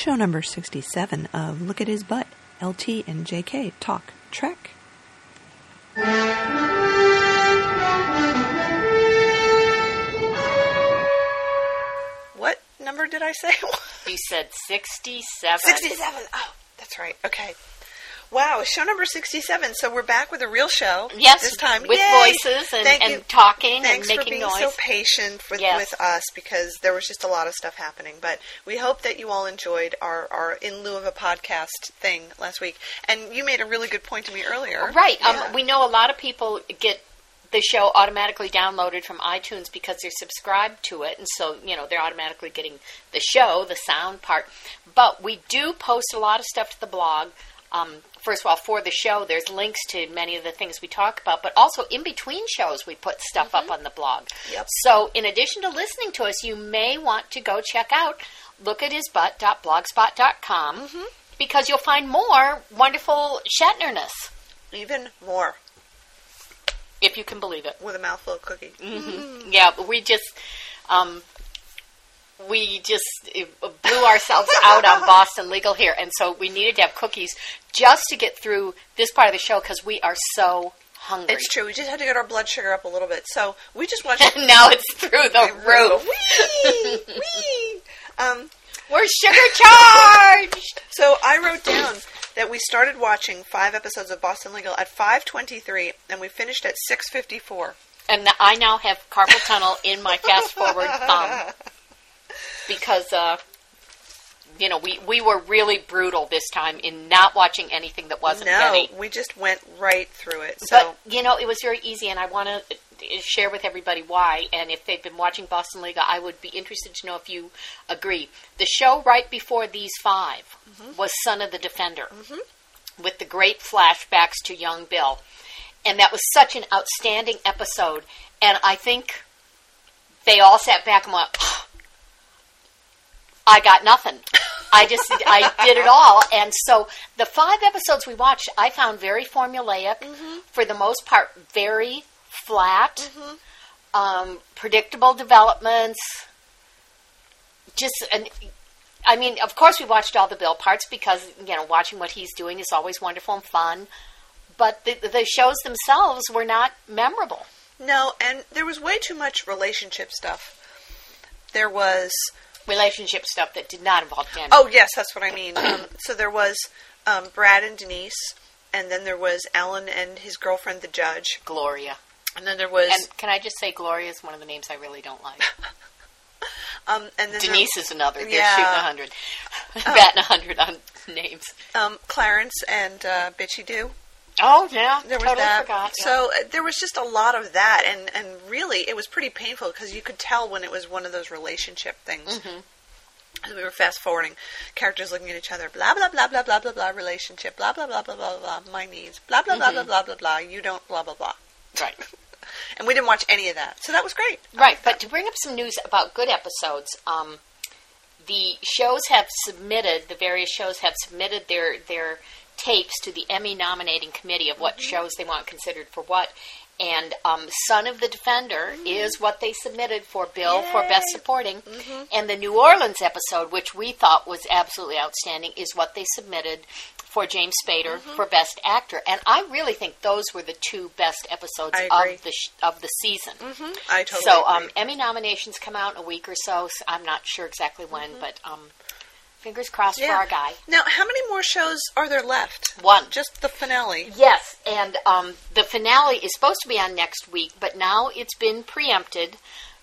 show number 67 of Look at His Butt, LT and JK Talk Trek. What number did I say? You said 67. 67. Oh, that's right. Okay. Wow, show number 67. So we're back with a real show. Yes, This time. with Yay! voices and, Thank and talking Thanks and for making being noise. so patient with, Yes. with us because there was just a lot of stuff happening. But we hope that you all enjoyed our, our in lieu of a podcast thing last week. And you made a really good point to me earlier. Right. Yeah. Um, we know a lot of people get the show automatically downloaded from iTunes because they're subscribed to it, and so you know they're automatically getting the show, the sound part. But we do post a lot of stuff to the blog. Um, first of all, for the show, there's links to many of the things we talk about, but also in between shows, we put stuff up mm-hmm. on the blog. Yep. So, in addition to listening to us, you may want to go check out lookathisbutt.blogspot.com mm-hmm. because you'll find more wonderful Shatnerness, Even more if you can believe it. with a mouthful of cookie. Mm-hmm. Yeah, we just um, we just uh, blew ourselves out on Boston Legal here, and so we needed to have cookies just to get through this part of the show because we are so hungry. It's true. We just had to get our blood sugar up a little bit. So we just watched. now it's through the roof. Whee! Whee! Um, We're sugar charged. So I wrote down that we started watching five episodes of Boston Legal at 5:23, and we finished at 6:54. and I now have carpal tunnel in my fast forward thumb because uh, you know we we were really brutal this time in not watching anything that wasn't No, we just went right through it. So But you know, it was very easy, and I want to uh, share with everybody why. And if they've been watching Boston Legal, I would be interested to know if you agree. The show right before these 5 mm-hmm. was Son of the Defender, mm-hmm. with the great flashbacks to young Bill, and that was such an outstanding episode. And I think they all sat back and went. Oh, I got nothing. I just I did it all, and so the five episodes we watched, I found very formulaic, for the most part, very flat, um, predictable developments. Just and I mean, of course, we watched all the Bill parts because you know watching what he's doing is always wonderful and fun. But the, the shows themselves were not memorable. no, and there was way too much relationship stuff. There was Relationship stuff that did not involve Danny. oh yes, that's what I mean. Um, so there was um, Brad and Denise, and then there was Alan and his girlfriend, the judge, Gloria. and then there was And can I just say, Gloria is one of the names I really don't like. um, and then Denise is another. They're Yeah. shooting a hundred, batting a hundred on names. um, Clarence and uh, Bitchy Doo. Oh yeah, There was totally that. forgot. yeah. So uh, there was just a lot of that, and and really it was pretty painful because you could tell when it was one of those relationship things. Mm-hmm. As we were fast forwarding, characters looking at each other, blah blah blah blah blah blah blah relationship, blah blah blah blah blah blah my needs, blah blah Mm-hmm. blah blah blah blah blah. You don't blah blah blah, right, and we didn't watch any of that, so that was great. right. But to bring up some news about good episodes, um, the shows have submitted. The various shows have submitted their their tapes to the Emmy nominating committee of what Mm-hmm. shows they want considered for what. And um, Son of the Defender is what they submitted for Bill for Best Yay. Supporting. And the New Orleans episode, which we thought was absolutely outstanding, is what they submitted for James Spader for Best Actor. And I really think those were the two best episodes of the sh- of the season. I totally So um. Emmy nominations come out in a week or so. so I'm not sure exactly when, but um, fingers crossed for. Yeah. our guy. Now, how many more shows are there left? One. Just the finale. Yes, and um, the finale is supposed to be on next week, but now it's been preempted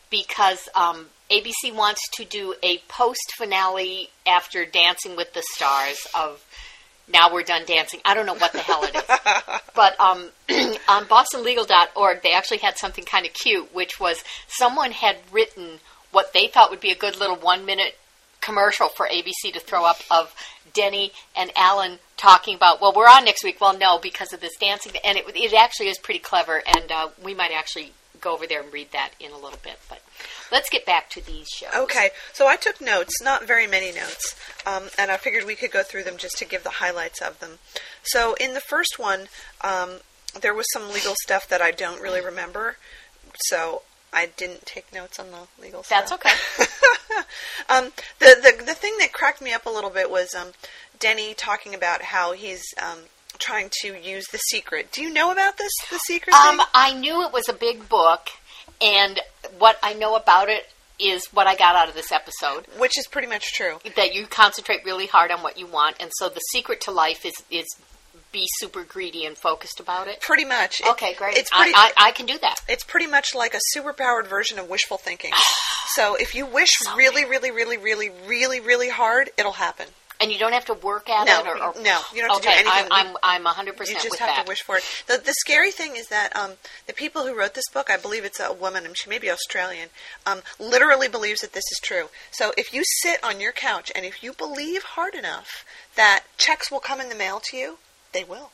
because um, ABC wants to do a post finale after Dancing with the Stars of Now We're Done Dancing. I don't know what the hell it is. but um, on bostonlegal.org, they actually had something kind of cute, which was someone had written what they thought would be a good little one minute commercial for ABC to throw up of Denny and Alan talking about, well, we're on next week. Well, no, because of this dancing. And it, it actually is pretty clever, and uh, we might actually go over there and read that in a little bit. But let's get back to these shows. Okay, so I took notes, not very many notes, um, and I figured we could go through them just to give the highlights of them. So in the first one, um, there was some legal stuff that I don't really remember, so I didn't take notes on the legal stuff. That's okay. um, the, the the thing that cracked me up a little bit was um, Denny talking about how he's um, trying to use the secret. Do you know about this? The secret. Um, thing? I knew it was a big book, and what I know about it is what I got out of this episode. which is pretty much true. That you concentrate really hard on what you want, and so the secret to life is is be super greedy and focused about it. Pretty much. It- Okay, great. It's pretty. I, I, I can do that. it's pretty much like a super powered version of wishful thinking. so if you wish really, really, really, really, really, really hard, it'll happen. And you don't have to work at No, it, or, or no, you don't have to do anything. I'm I'm I'm 100 You percent just have that. to wish for it. The, the scary thing is that um, the people who wrote this book, I believe it's a woman, and she may be Australian, um, literally believes that this is true. So if you sit on your couch and if you believe hard enough that checks will come in the mail to you, they will.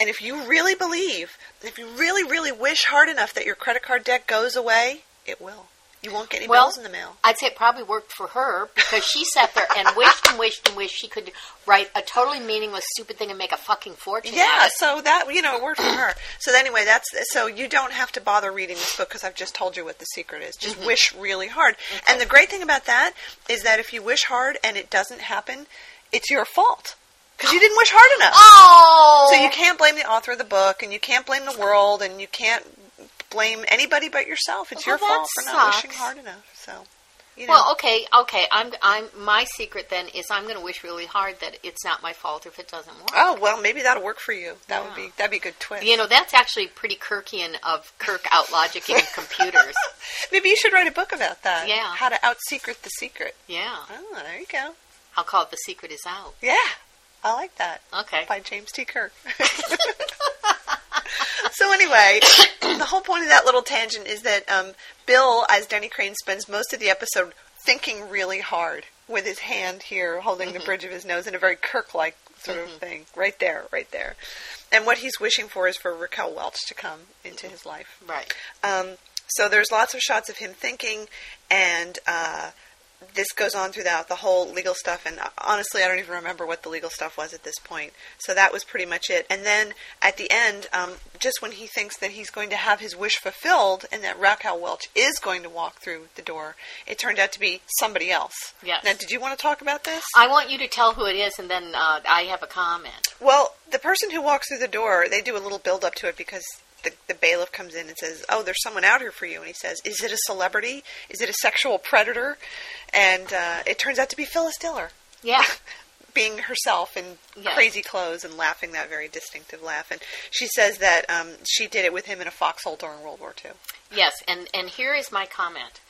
And if you really believe, if you really, really wish hard enough that your credit card debt goes away, it will. You won't get any Well, bills in the mail. I'd say it probably worked for her because she sat there and wished and wished and wished she could write a totally meaningless, stupid thing and make a fucking fortune. Yeah, out of it. so that you know, it worked for her. So anyway, that's so you don't have to bother reading this book because I've just told you what the secret is. Just Mm-hmm. wish really hard. And the great thing about that is that if you wish hard and it doesn't happen, it's your fault because you didn't wish hard enough. Oh, So you can't blame the author of the book, and you can't blame the world, and you can't blame anybody but yourself. It's Well, your fault for not wishing hard enough. So, you know. Well, okay, okay. I'm, I'm. My secret then is I'm going to wish really hard that it's not my fault if it doesn't work. oh well, maybe that'll work for you. That would be that'd be a good twist. You know, that's actually pretty Kirkian of Kirk outlogicking computers. maybe you should write a book about that. Yeah. How to out secret the secret. Yeah, Oh, there you go. I'll call it the secret is out. Yeah, I like that. Okay. By James T. Kirk. so anyway, the whole point of that little tangent is that um, Bill, as Denny Crane, spends most of the episode thinking really hard with his hand here holding the bridge of his nose in a very Kirk-like sort of thing. Right there, right there. And what he's wishing for is for Raquel Welch to come into his life. Right. Um, so there's lots of shots of him thinking, and uh, this goes on throughout the whole legal stuff. And honestly, I don't even remember what the legal stuff was at this point. So that was pretty much it. And then at the end, um, just when he thinks that he's going to have his wish fulfilled and that Raquel Welch is going to walk through the door, it turned out to be somebody else. Yes. Now, did you want to talk about this? I want you to tell who it is, and then uh, I have a comment. Well, the person who walks through the door, they do a little build up to it because the, the bailiff comes in and says, "Oh, there's someone out here for you." And he says, "Is it a celebrity? Is it a sexual predator?" And uh, it turns out to be Phyllis Diller, Yeah. being herself in Yes. crazy clothes and laughing that very distinctive laugh. And she says that um, she did it with him in a foxhole during World War II. Yes, and, and here is my comment.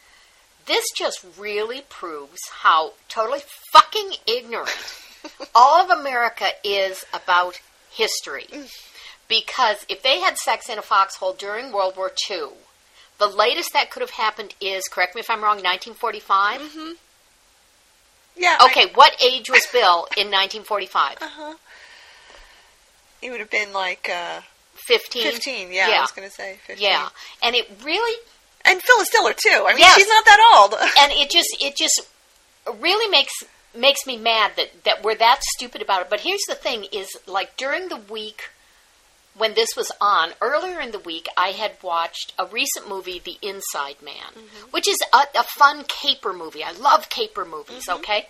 This just really proves how totally fucking ignorant all of America is about history. Because if they had sex in a foxhole during World War II, the latest that could have happened is, correct me if I'm wrong, 1945? Yeah. I- Okay, what age was Bill in 1945? uh-huh. He would have been like uh, 15? 15. Yeah, I was going to say 15. Yeah. And it really And Phyllis Diller too. I mean, Yes. she's not that old. and it just it just really makes makes me mad that that we're that stupid about it. But here's the thing: is like during the week when this was on earlier in the week, I had watched a recent movie, The Inside Man, mm-hmm. which is a, a fun caper movie. I love caper movies. Mm-hmm. Okay.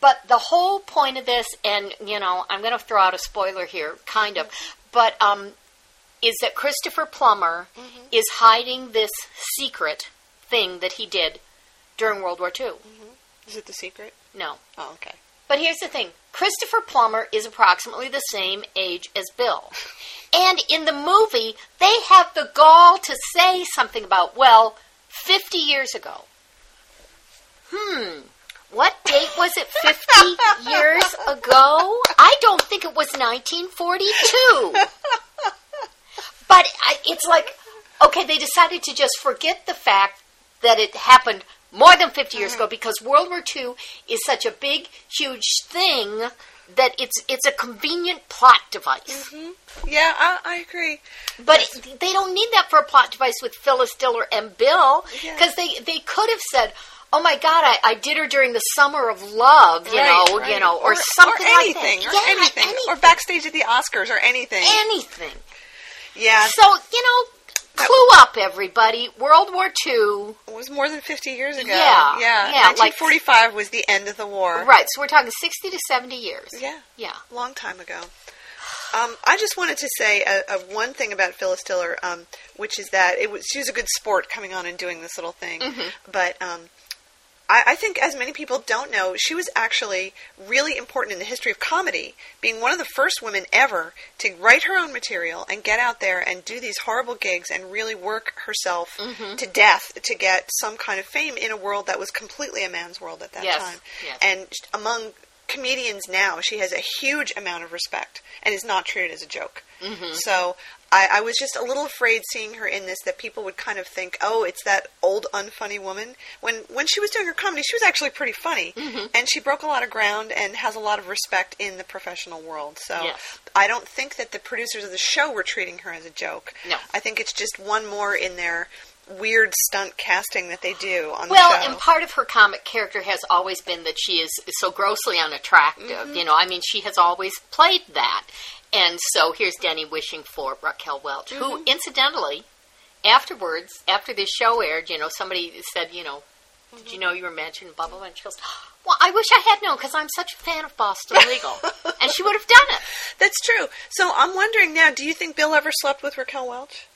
But the whole point of this, and you know, I'm going to throw out a spoiler here, kind of, mm-hmm. but um, is that Christopher Plummer is hiding this secret thing that he did during World War II. Is it the secret? No. Oh, okay. But here's the thing Christopher Plummer is approximately the same age as Bill. And in the movie, they have the gall to say something about, well, 50 years ago. Hmm. What date was it 50 years ago? I don't think it was 1942. But it's like, okay, they decided to just forget the fact that it happened more than 50 years mm. ago because World War II is such a big, huge thing that it's it's a convenient plot device. Mm-hmm. Yeah, I, I agree. But it, they don't need that for a plot device with Phyllis Diller and Bill Yeah. because they they could have said. Oh my God! I, I did her during the summer of love, you Right, know, right. you know, or, something or anything, like or that. Yeah, anything, or backstage at the Oscars, or anything. anything. yeah, So you know, Clue up, everybody. World War II. It was more than 50 years ago. Yeah, Yeah. yeah, like- 1945 was the end of the war. Right, so we're talking 60 to 70 years. Yeah. Yeah. long time ago. Um, I just wanted to say a, a one thing about Phyllis Diller, um, which is that it was she was a good sport coming on and doing this little thing. But um, I, I think, as many people don't know, she was actually really important in the history of comedy, being one of the first women ever to write her own material and get out there and do these horrible gigs and really work herself to death to get some kind of fame in a world that was completely a man's world at that Yes, time. yes. And among comedians now, she has a huge amount of respect and is not treated as a joke. Mm-hmm. So I, I was just a little afraid seeing her in this that people would kind of think, oh, it's that old unfunny woman. When when she was doing her comedy, she was actually pretty funny, Mm-hmm. and she broke a lot of ground and has a lot of respect in the professional world. So Yes. I don't think that the producers of the show were treating her as a joke. No. I think it's just one more in their weird stunt casting that they do on Well, the show. and part of her comic character has always been that she is so grossly unattractive. Mm-hmm. You know, I mean, she has always played that. And so here's Denny wishing for Raquel Welch, who, Mm-hmm. incidentally, afterwards, after this show aired, you know, somebody said, you know, did Mm-hmm. you know you were mentioned, blah, blah, blah. And she goes, well, I wish I had known because I'm such a fan of Boston Legal. and she would have done it. That's true. So I'm wondering now, do you think Bill ever slept with Raquel Welch?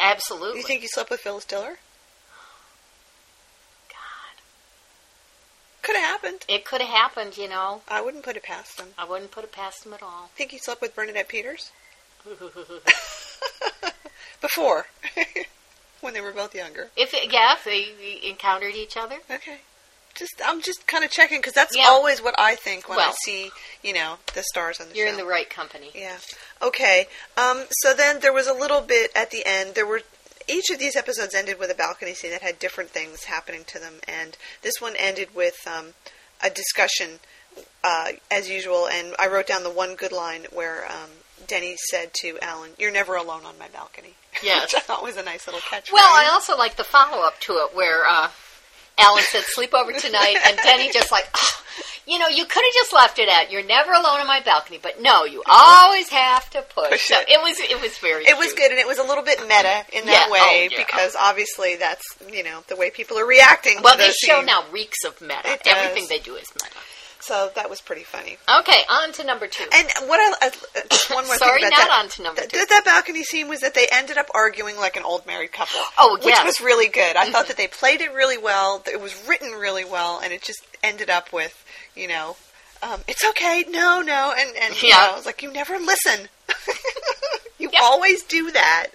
Do Absolutely. you think he slept with Phyllis Diller? Could have happened. It could have happened, you know. I wouldn't put it past him. I wouldn't put it past him at all. Think he slept with Bernadette Peters? Before. when they were both younger. If it, yeah, if they encountered each other. Okay. Just I'm just kind of checking because that's Yeah. always what I think when I see you know the stars on the You're show. in the right company. Yeah. Okay. Um, so then there was a little bit at the end. There were each of these episodes ended with a balcony scene that had different things happening to them, and this one ended with um, a discussion uh, as usual. And I wrote down the one good line where um, Denny said to Alan, "You're never alone on my balcony." Yes. Which I thought was a nice little catchphrase. Well, I also like the follow up to it where uh, Alan said, "Sleep over tonight," and Denny just like, "Ah, you know, you could have just left it at "You're never alone on my balcony," but no, you always have to push. Push so it. it was it was very It was good, and it was a little bit meta in that Yeah. way Oh, yeah. because obviously that's you know the way people are reacting. Well, to this show scenes. now reeks of meta. Everything they do is meta. so that was pretty funny. Okay, on to number two. And what I uh, one more Sorry, not that, on to number two. that balcony scene was that they ended up arguing like an old married couple. Oh, which yes. Mm-hmm. was really good. I thought that they played it really well. It was written really well, and it just ended up with you know. Um, it's okay. No, no, and and you Yeah. know, I was like, you never listen. you Yep. always do that.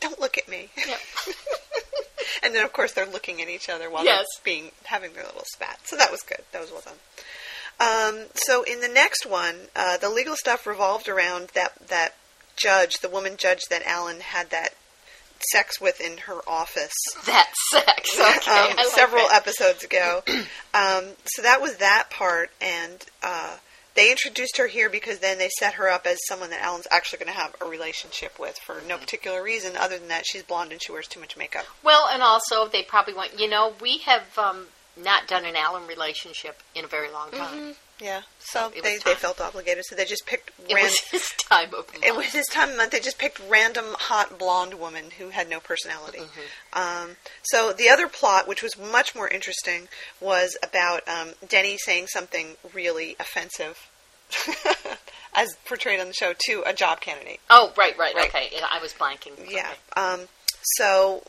Don't look at me. Yep. and then, of course, they're looking at each other while Yes. they're being having their little spat. So that was good. That was well done. Um, so in the next one, uh, the legal stuff revolved around that that judge, the woman judge that Alan had that sex with in her office that sex. Okay, um, I like several that. episodes ago. um, so that was that part, and uh, they introduced her here because then they set her up as someone that Alan's actually going to have a relationship with for no particular reason other than that she's blonde and she wears too much makeup. Well, and also they probably went. You know, we have um, not done an Alan relationship in a very long time. Yeah, so they, they felt obligated, so they just picked. Random. It ran- was his time of month. It was his time of month. They just picked random hot blonde woman who had no personality. Um, so the other plot, which was much more interesting, was about um, Denny saying something really offensive, as portrayed on the show, to a job candidate. Oh, right, right, Right. okay. Yeah, I was blanking. Yeah. Okay. Um, so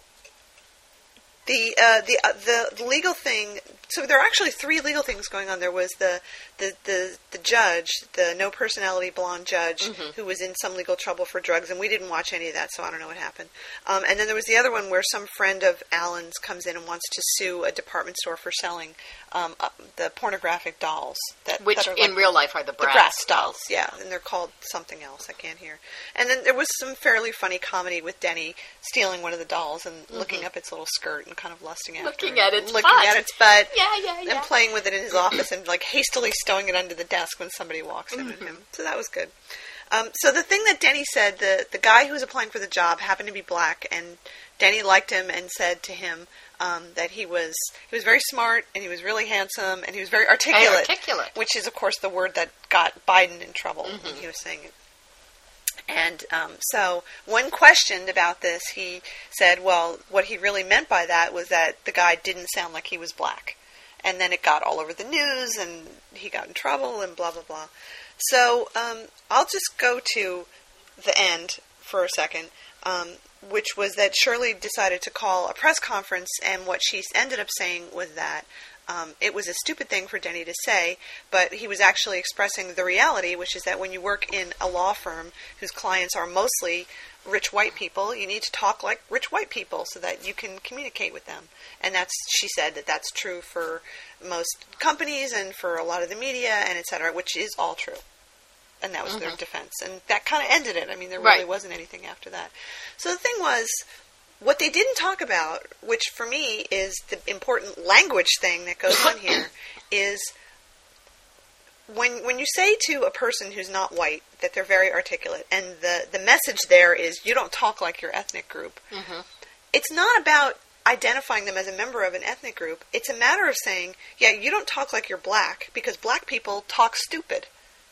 the uh, the uh, the the legal thing. So there are actually three legal things going on. There was the the the, the judge, the no personality blonde judge, who was in some legal trouble for drugs, and we didn't watch any of that, so I don't know what happened. Um, and then there was the other one where some friend of Alan's comes in and wants to sue a department store for selling um, uh, the pornographic dolls that Which that are in real life are the the Bratz, Bratz dolls, yeah, and they're called something else. I can't hear. And then there was some fairly funny comedy with Denny stealing one of the dolls and looking up its little skirt and kind of lusting after Mm-hmm. Looking it. at its looking butt. at its butt, Yeah, yeah, yeah. and playing with it in his office and like hastily stowing it under the desk when somebody walks in Mm-hmm. with him. So that was good. Um, so the thing that Denny said, the the guy who was applying for the job happened to be black, and Denny liked him and said to him um, that he was he was very smart and he was really handsome and he was very articulate articulate. which is of course the word that got Biden in trouble Mm-hmm. when he was saying it. And um, so, when questioned about this, he said, well, what he really meant by that was that the guy didn't sound like he was black. And then it got all over the news, and he got in trouble, and blah, blah, blah. So, um, I'll just go to the end for a second, um, which was that Shirley decided to call a press conference, and what she ended up saying was that um, it was a stupid thing for Denny to say, but he was actually expressing the reality, which is that when you work in a law firm whose clients are mostly rich white people, you need to talk like rich white people so that you can communicate with them. And that's she said that that's true for most companies and for a lot of the media and et cetera, which is all true. And that was mm-hmm. their defense. And that kind of ended it. I mean, there really right. wasn't anything after that. So the thing was, what they didn't talk about, which for me is the important language thing that goes on here, is when when you say to a person who's not white that they're very articulate, and the the message there is you don't talk like your ethnic group. Mm-hmm. It's not about identifying them as a member of an ethnic group. It's a matter of saying, yeah, you don't talk like you're black because black people talk stupid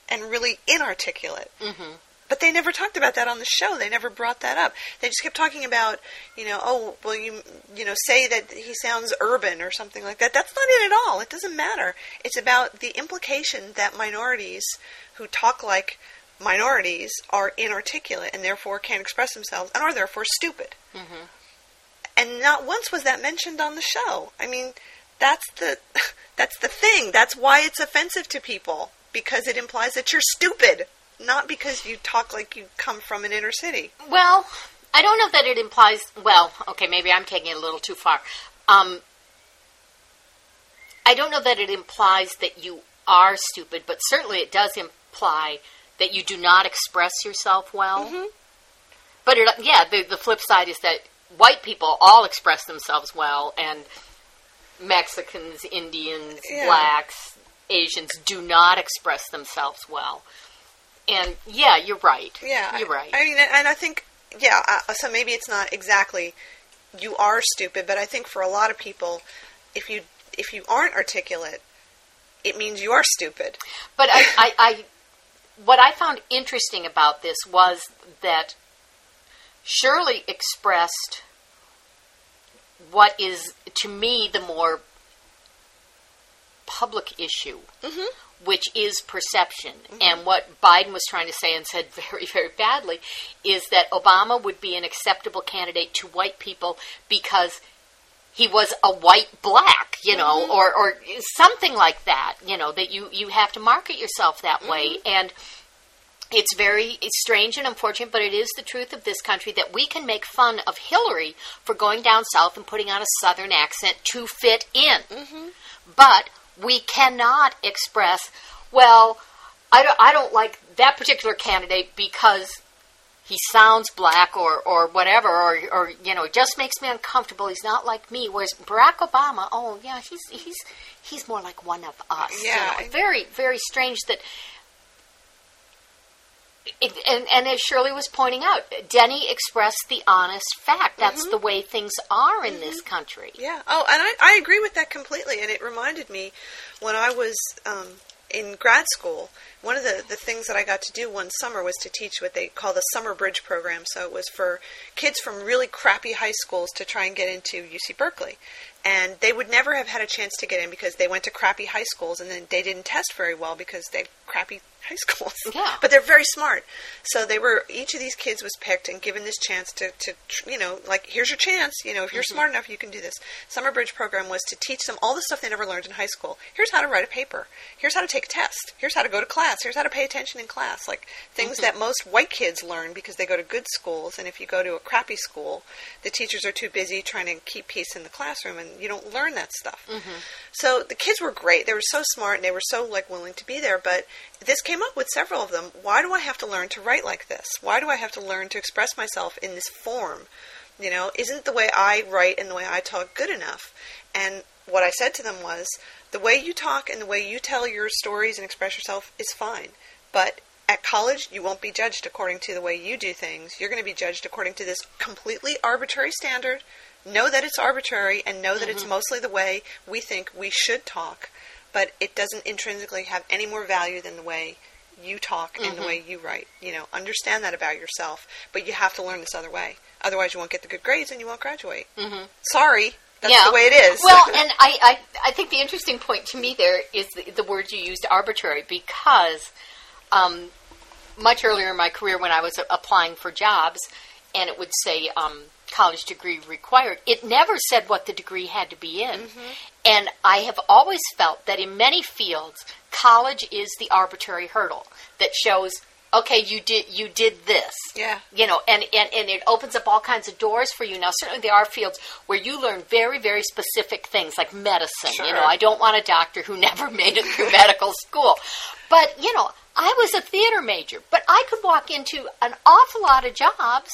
and really inarticulate. Mm-hmm. But they never talked about that on the show. They never brought that up. They just kept talking about, you know, oh, well, you, you know, say that he sounds urban or something like that. That's not it at all. It doesn't matter. It's about the implication that minorities who talk like minorities are inarticulate and therefore can't express themselves and are therefore stupid. Mm-hmm. And not once was that mentioned on the show. I mean, that's the that's the thing. That's why it's offensive to people because it implies that you're stupid not because you talk like you come from an inner city. Well, I don't know that it implies. Well, okay, maybe I'm taking it a little too far. Um, I don't know that it implies that you are stupid, but certainly it does imply that you do not express yourself well. Mm-hmm. But it, yeah, the, the flip side is that white people all express themselves well, and Mexicans, Indians, yeah. blacks, Asians do not express themselves well. And yeah, you're right. Yeah, you're right. I mean, and I think yeah. Uh, so maybe it's not exactly you are stupid, but I think for a lot of people, if you if you aren't articulate, it means you are stupid. But I, I, I what I found interesting about this was that Shirley expressed what is to me the more public issue. Mm-hmm which is perception. Mm-hmm. And what Biden was trying to say and said very, very badly is that Obama would be an acceptable candidate to white people because he was a white black, you know, mm-hmm. or, or something like that, you know, that you, you have to market yourself that mm-hmm. way. And it's very it's strange and unfortunate, but it is the truth of this country that we can make fun of Hillary for going down south and putting on a southern accent to fit in. Mm-hmm. But we cannot express, well, I don't, I don't like that particular candidate because he sounds black or, or whatever, or, or, you know, it just makes me uncomfortable. He's not like me. Whereas Barack Obama, oh, yeah, he's, he's, he's more like one of us. Yeah. You know, very, very strange that it, and, and, as Shirley was pointing out, Denny expressed the honest fact. That's mm-hmm. the way things are in mm-hmm. this country. Yeah. Oh, and I, I agree with that completely. And it reminded me when I was um, in grad school, one of the, the things that I got to do one summer was to teach what they call the Summer Bridge program. So it was for kids from really crappy high schools to try and get into UC Berkeley. And they would never have had a chance to get in because they went to crappy high schools and then they didn't test very well because they had crappy high schools. Yeah. But they're very smart. So they were each of these kids was picked and given this chance to, to you know, like here's your chance. You know, if you're mm-hmm. smart enough, you can do this. Summer Bridge program was to teach them all the stuff they never learned in high school. Here's how to write a paper. Here's how to take a test. Here's how to go to class. Here's how to pay attention in class. Like things mm-hmm. that most white kids learn because they go to good schools. And if you go to a crappy school, the teachers are too busy trying to keep peace in the classroom, and you don't learn that stuff. Mm-hmm. So the kids were great. They were so smart and they were so like willing to be there. But this came up with several of them. Why do I have to learn to write like this? Why do I have to learn to express myself in this form? You know, isn't the way I write and the way I talk good enough? And what I said to them was, the way you talk and the way you tell your stories and express yourself is fine. But at college, you won't be judged according to the way you do things. You're going to be judged according to this completely arbitrary standard. Know that it's arbitrary and know that mm-hmm. it's mostly the way we think we should talk but it doesn't intrinsically have any more value than the way you talk and the way you write. You know, understand that about yourself, but you have to learn this other way. Otherwise, you won't get the good grades and you won't graduate. Mm-hmm. Sorry, that's yeah. the way it is. Well, and I, I, I think the interesting point to me there is the, the word you used, arbitrary, because um, much earlier in my career when I was applying for jobs, and it would say um, college degree required, it never said what the degree had to be in. Mm-hmm. And I have always felt that in many fields, college is the arbitrary hurdle that shows okay, you did you did this. Yeah. You know, and, and, and it opens up all kinds of doors for you. Now, certainly there are fields where you learn very, very specific things like medicine. You know, I don't want a doctor who never made it through medical school. But, you know, I was a theater major, but I could walk into an awful lot of jobs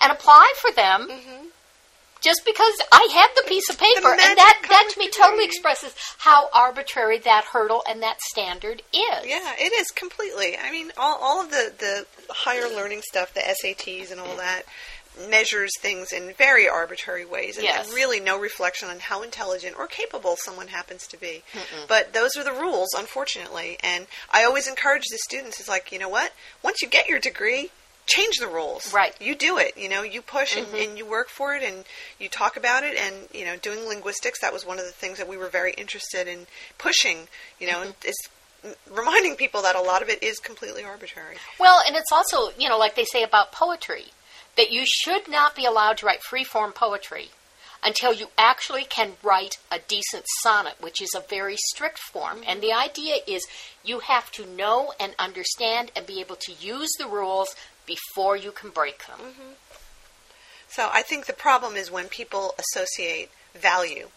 and apply for them mm-hmm. Just because I had the piece of paper. And that, that to me totally expresses how arbitrary that hurdle and that standard is. Yeah, it is completely. I mean, all, all of the, the higher learning stuff, the SATs and all that, measures things in very arbitrary ways and, Yes. and really no reflection on how intelligent or capable someone happens to be. But those are the rules, unfortunately. And I always encourage the students, it's like, you know what? Once you get your degree, change the rules. Right. Mm-hmm. You do it. You know, you push and, and you work for it and you talk about it. And, you know, doing linguistics, that was one of the things that we were very interested in pushing, you know, Mm-hmm. is reminding people that a lot of it is completely arbitrary. Well, and it's also, you know, like they say about poetry, that you should not be allowed to write free form poetry until you actually can write a decent sonnet, which is a very strict form. And the idea is you have to know and understand and be able to use the rules before you can break them. So I think the problem is when people associate value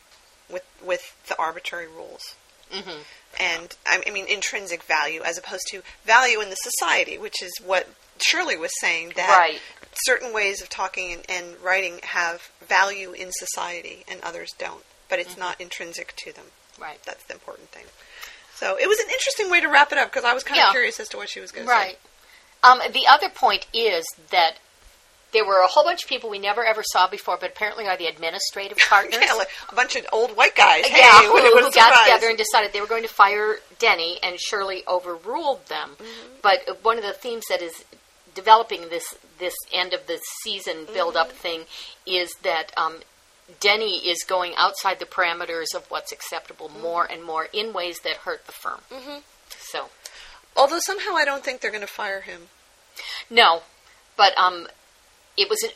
with with the arbitrary rules. Mm-hmm. And I I mean intrinsic value as opposed to value in the society, which is what Shirley was saying that Right. certain ways of talking and, and writing have value in society and others don't, but it's not intrinsic to them. Right. That's the important thing. So it was an interesting way to wrap it up because I was kind Yeah. of curious as to what she was going to say. Right. Um, the other point is that there were a whole bunch of people we never ever saw before, but apparently are the administrative partners. Yeah, like a bunch of old white guys. Hey, yeah, who, what, what a who got together and decided they were going to fire Denny, and Shirley overruled them. Mm-hmm. But uh, one of the themes that is developing this this end of the season build up Mm-hmm. thing is that um, Denny is going outside the parameters of what's acceptable Mm-hmm. more and more in ways that hurt the firm. Mm-hmm. So Although somehow I don't think they're going to fire him. no, but um, it was an,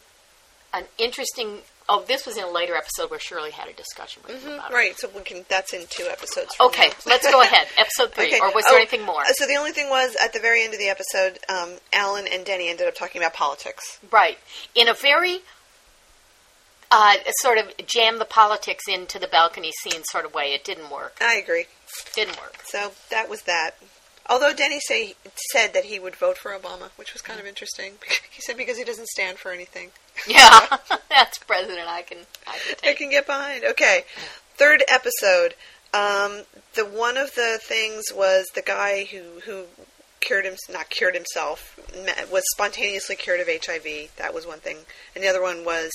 an interesting. Oh, this was in a later episode where Shirley had a discussion with him about it. Right, so we can. That's in two episodes. From Okay, let's go ahead. Episode three, Okay. or was there Oh, anything more? So the only thing was at the very end of the episode, um, Alan and Denny ended up talking about politics. Right. In a very uh, sort of jam the politics into the balcony scene sort of way. It didn't work. I agree. Didn't work. So that was that. Although Denny say said that he would vote for Obama, which was kind of interesting. He said because he doesn't stand for anything. Yeah, that's president I can I can I can get behind. Okay, third episode. Um, the one of the things was the guy who who cured him not cured himself was spontaneously cured of HIV. That was one thing, and the other one was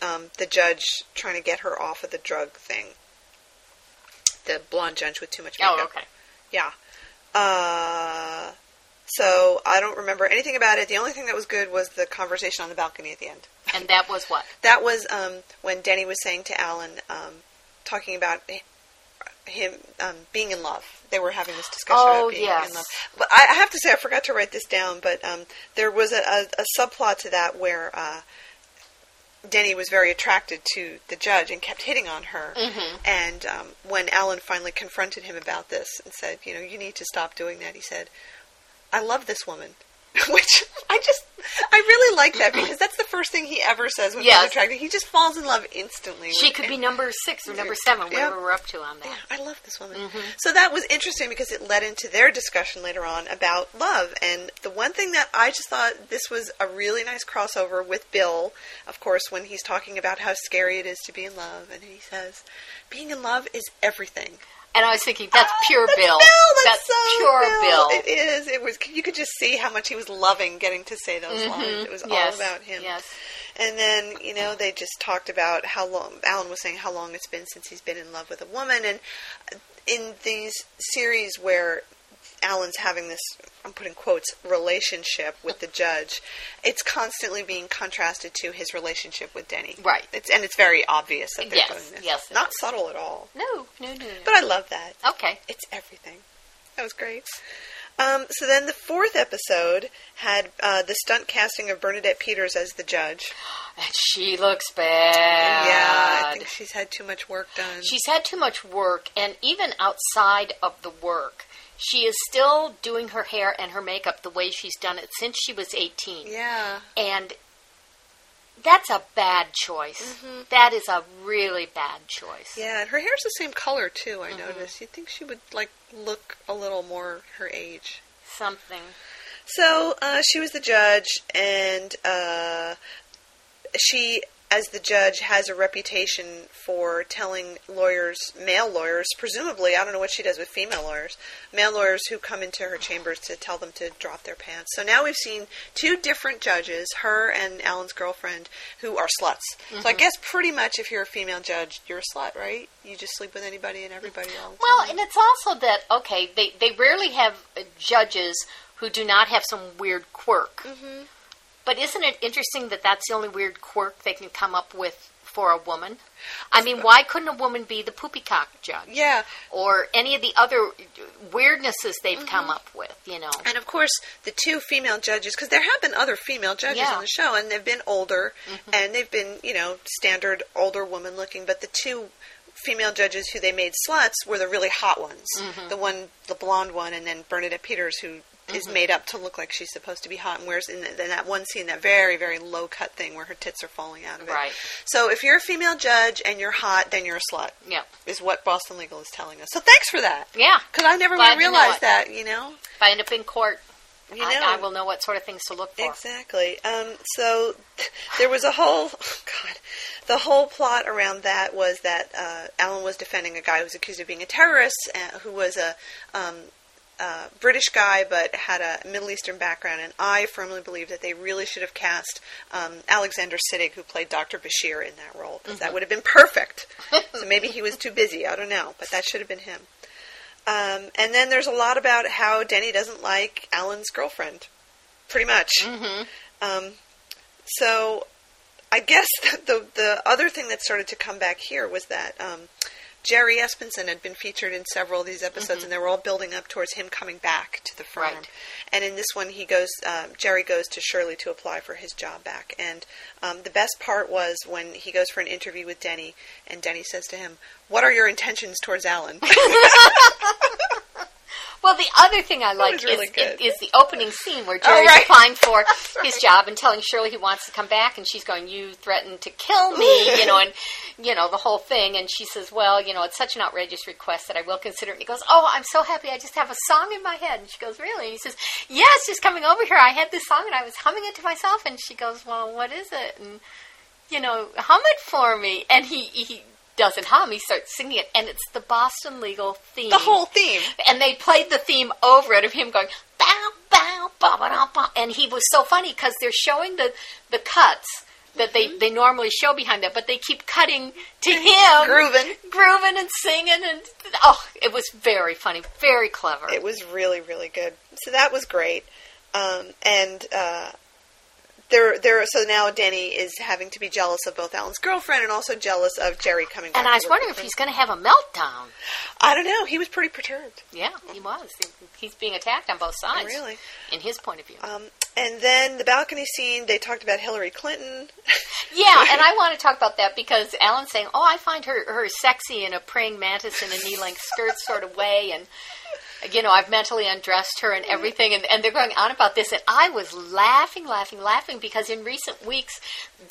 um, the judge trying to get her off of the drug thing. The blonde judge with too much makeup. Oh, okay. Yeah. Uh, so I don't remember anything about it. The only thing that was good was the conversation on the balcony at the end. And that was what? That was um, when Denny was saying to Alan, um, talking about him um, being in love. They were having this discussion Oh, about being yes. in love. But I, I have to say, I forgot to write this down. But um, there was a, a, a subplot to that where uh, Denny was very attracted to the judge and kept hitting on her. Mm-hmm. And um, when Alan finally confronted him about this and said, "You know, you need to stop doing that," he said, "I love this woman." Which I just, I really like that because that's the first thing he ever says when Yes. he's attracted. He just falls in love instantly. She could be number six or number seven, Yeah. whatever we're up to on yeah, that. I love this woman. Mm-hmm. So that was interesting because it led into their discussion later on about love. And the one thing that I just thought this was a really nice crossover with Bill, of course, when he's talking about how scary it is to be in love. And he says, being in love is everything. And I was thinking, that's Ah, pure that's Bill. That's, so pure Bill. Bill. It is. It was. You could just see how much he was loving getting to say those lines. It was Mm-hmm. Yes, all about him. yes. And then you know they just talked about how long Alan was saying how long it's been since he's been in love with a woman, and in these series where Alan's having this, I'm putting quotes, relationship with the judge, it's constantly being contrasted to his relationship with Denny. Right. It's and it's very obvious that they're Yes, doing this. yes, Not is. subtle at all. No, no, no, no. But I love that. okay. It's everything. That was great. Um, so then the fourth episode had uh, the stunt casting of Bernadette Peters as the judge. And she looks bad. Yeah, I think she's had too much work done. She's had too much work, and even outside of the work, she is still doing her hair and her makeup the way she's done it since she was 18. yeah. And that's a bad choice. That is a really bad choice. Yeah, and her hair's the same color too. I noticed. You'd think she would like look a little more her age. Something. So uh, she was the judge, and uh, she, as the judge, has a reputation for telling lawyers, male lawyers, presumably, I don't know what she does with female lawyers, male lawyers who come into her chambers to tell them to drop their pants. So now we've seen two different judges, her and Alan's girlfriend, who are sluts. So I guess pretty much if you're a female judge, you're a slut, right? You just sleep with anybody and everybody all the Well, and it's also that, okay, they, they rarely have judges who do not have some weird quirk. Mhm. But isn't it interesting that that's the only weird quirk they can come up with for a woman? I mean, why couldn't a woman be the poopycock judge? yeah, Or any of the other weirdnesses they've mm-hmm. come up with, you know? And of course, the two female judges, because there have been other female judges Yeah. on the show, and they've been older, mm-hmm. and they've been, you know, standard older woman looking. But the two female judges who they made sluts were the really hot ones. Mm-hmm. The one, the blonde one, and then Bernadette Peters, who is made up to look like she's supposed to be hot and wears in, the, in that one scene that very, very low cut thing where her tits are falling out of it. Right. So if you're a female judge and you're hot, then you're a slut. Yeah. Is what Boston Legal is telling us. So thanks for that. Yeah. Because I never Glad would to know realize that, you know? If I end up in court, You know. I will know what sort of things to look for. Exactly. Um, so there was a whole, God, the whole plot around that was that uh, Alan was defending a guy who was accused of being a terrorist, uh, who was a um, uh, British guy but had a Middle Eastern background, and I firmly believe that they really should have cast um, Alexander Siddig, who played Dr. Bashir, in that role, because that would have been perfect. so maybe he was too busy, I don't know, but that should have been him. Um, and then there's a lot about how Denny doesn't like Alan's girlfriend, pretty much. Mm-hmm. Um, so I guess the the other thing that started to come back here was that um, Jerry Espenson had been featured in several of these episodes, and they were all building up towards him coming back to the firm. Right. And in this one, he goes. Um, Jerry goes to Shirley to apply for his job back. And um, the best part was when he goes for an interview with Denny, and Denny says to him, "What are your intentions towards Alan?" Well, the other thing I like was really is, is the opening scene where Oh, Jerry's right. applying for his job and telling Shirley he wants to come back, and she's going, "You threatened to kill me," you know, and you know the whole thing. And she says, "Well, you know, it's such an outrageous request that I will consider it." And he goes, "Oh, I'm so happy! I just have a song in my head." And she goes, "Really?" And he says, "Yes, just coming over here, I had this song and I was humming it to myself." And she goes, "Well, what is it?" And you know, hum it for me. And he he doesn't hum; he starts singing it, and it's the Boston legal theme the whole theme. and they played the theme over it of him going bow bow bow bow bow, and he was so funny because they're showing the the cuts that they they normally show behind that, but they keep cutting to him Grooving. grooving and singing, and oh, it was very funny, very clever. It was really, really good. So that was great. Um, and uh, there, there. So now Denny is having to be jealous of both Alan's girlfriend and also jealous of Jerry coming back. and I was wondering if he's going to have a meltdown. I don't know. He was pretty perturbed. Yeah, he was. He's being attacked on both sides. Really. in his point of view. Um, and then the balcony scene. They talked about Hillary Clinton. Yeah, and I want to talk about that because Alan's saying, "Oh, I find her her sexy in a praying mantis in a knee length skirt sort of way," and you know, I've mentally undressed her and everything, and, and they're going on about this, and I was laughing, laughing, laughing because in recent weeks,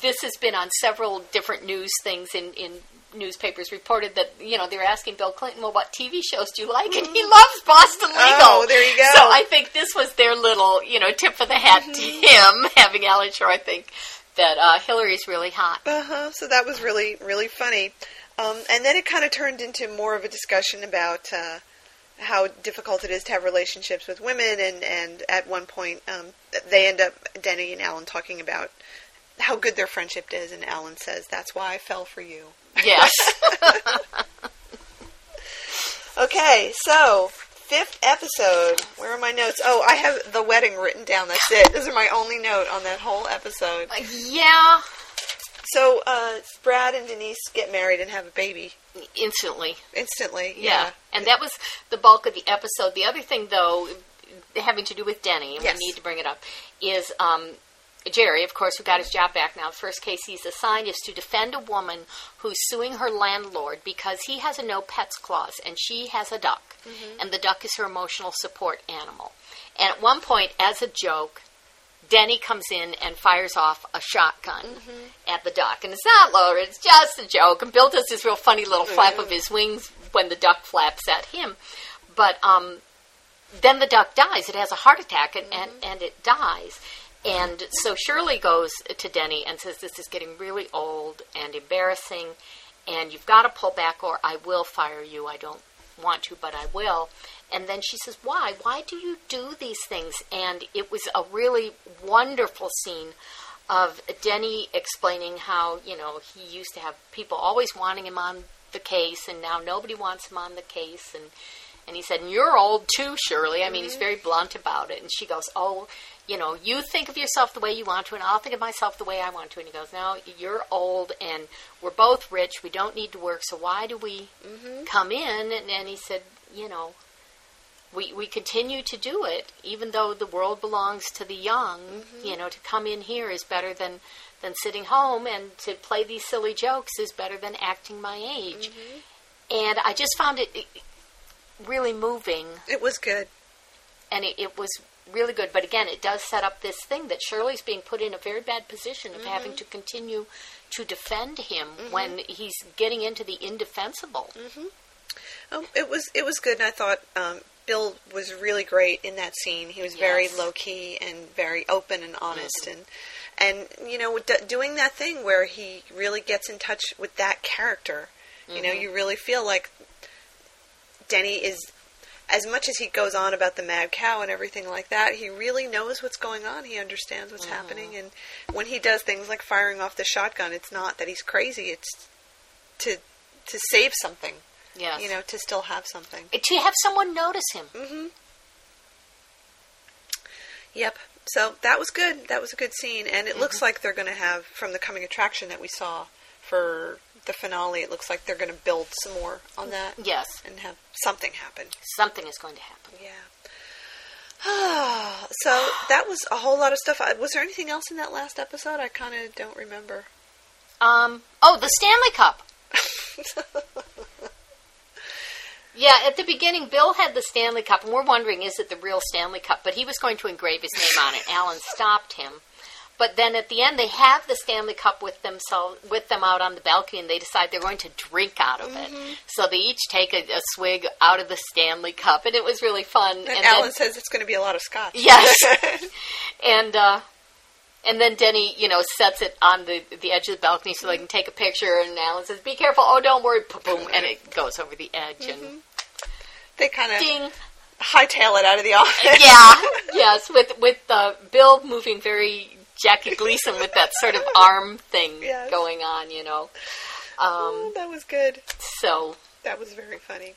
this has been on several different news things in in newspapers reported that you know they were asking Bill Clinton, "Well, what TV shows do you like?" and he loves Boston Legal. Oh, there you go. So I think this was their little you know tip of the hat to him having Alan Shore. I think that uh, Hillary's really hot. Uh huh. So that was really, really funny. Um, and then it kind of turned into more of a discussion about uh, how difficult it is to have relationships with women, and and at one point um, they end up Denny and Alan talking about how good their friendship is, and Alan says, "That's why I fell for you." Yes. Okay, so fifth episode. Where are my notes? Oh, I have the wedding written down. That's it. Those are my only note on that whole episode. Uh, yeah, So, uh, Brad and Denise get married and have a baby instantly. instantly. Yeah. Yeah. And that was the bulk of the episode. The other thing, though, having to do with Denny, and Yes. we need to bring it up, is um, Jerry, of course, who got his job back now. The first case he's assigned is to defend a woman who's suing her landlord because he has a no pets clause and she has a duck. And the duck is her emotional support animal. And at one point, as a joke, Denny comes in and fires off a shotgun at the duck. And it's not loaded, it's just a joke. And Bill does this real funny little flap of his wings when the duck flaps at him. But um, then the duck dies. It has a heart attack and, and, and it dies. And so Shirley goes to Denny and says, This is getting really old and embarrassing, and you've got to pull back or I will fire you. I don't want to, but I will. And then she says, Why? Why do you do these things? And it was a really wonderful scene of Denny explaining how, you know, he used to have people always wanting him on the case, and now nobody wants him on the case. And, and he said, and You're old too, Shirley. I mean, he's mm-hmm. very blunt about it. And she goes, Oh, you know, you think of yourself the way you want to, and I'll think of myself the way I want to. And he goes, No, you're old, and we're both rich. We don't need to work, so why do we mm-hmm. come in? And, and he said, You know, we, we continue to do it, even though the world belongs to the young. Mm-hmm. You know, to come in here is better than, than sitting home, and to play these silly jokes is better than acting my age. Mm-hmm. And I just found it, it really moving, It was good. and it, it was really good. But again, it does set up this thing that Shirley's being put in a very bad position of having mm-hmm. to continue to defend him when he's getting into the indefensible. Um, it was it was good, and I thought um, Bill was really great in that scene. He was very low key and very open and honest, and and you know d- doing that thing where he really gets in touch with that character. You know, you really feel like Denny is. As much as he goes on about the mad cow and everything like that, he really knows what's going on. He understands what's happening, and when he does things like firing off the shotgun, it's not that he's crazy. It's to to save something. Yes. You know, to still have something. to have someone notice him. Mm-hmm. Yep. So that was good. That was a good scene, and it looks like they're going to have from the coming attraction that we saw for the finale. It looks like they're going to build some more on that Yes, and have something happen. something is going to happen. Yeah. so that was a whole lot of stuff. Uh, Was there anything else in that last episode? I kind of don't remember. Um, oh, the Stanley Cup. Yeah, at the beginning, Bill had the Stanley Cup, and we're wondering, is it the real Stanley Cup? But he was going to engrave his name on it. Alan stopped him. But then at the end, they have the Stanley Cup with themselves, with them out on the balcony, and they decide they're going to drink out of it. So they each take a, a swig out of the Stanley Cup, and it was really fun. And, then- Alan says it's going to be a lot of scotch. Yes. and uh, and then Denny, you know, sets it on the the edge of the balcony so they can take a picture. And Alan says, "Be careful! Oh, don't worry!" Boom, and it goes over the edge. And they kind of ding. hightail it out of the office. Yeah. yes. With with uh, Bill moving very Jackie Gleason with that sort of arm thing Yes. going on. You know. Oh, Um, that was good. so That was very funny.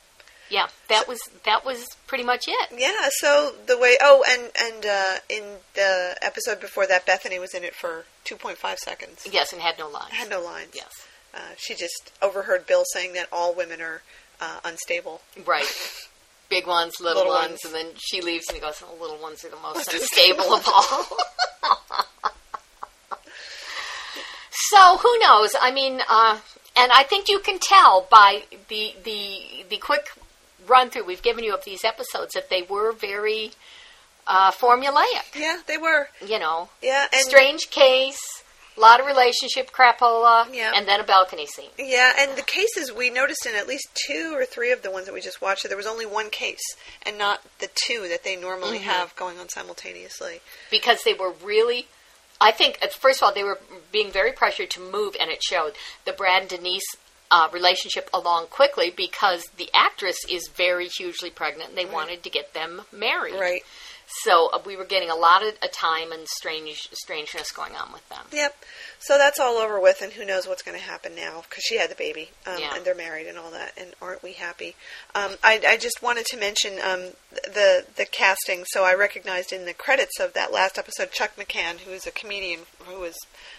Yeah, that was that was pretty much it. Yeah, so the way oh and and uh, in the episode before that Bethany was in it for 2.5 seconds. Yes, and had no lines. Had no lines. Yes. Uh, she just overheard Bill saying that all women are uh, unstable. Right. Big ones, little, Little ones, ones. and then she leaves and he goes, "The little ones are the most unstable of all." so who knows? I mean, uh, and I think you can tell by the the the quick run through we've given you of these episodes that they were very uh, formulaic. Yeah, they were. You know, Yeah, and strange case, a lot of relationship crapola, Yeah. and then a balcony scene. yeah, and the cases we noticed in at least two or three of the ones that we just watched, there was only one case and not the two that they normally Mm-hmm. have going on simultaneously. because they were really I think first of all they were being very pressured to move and it showed the Brad and Denise uh, relationship along quickly because the actress is very hugely pregnant and they wanted to get them married. Right. So uh, we were getting a lot of uh, time and strange strangeness going on with them. Yep. So that's all over with, and who knows what's going to happen now because she had the baby, um, Yeah. and they're married and all that, and aren't we happy? Um, I, I just wanted to mention um, the the casting. So I recognized in the credits of that last episode Chuck McCann, who is a comedian who was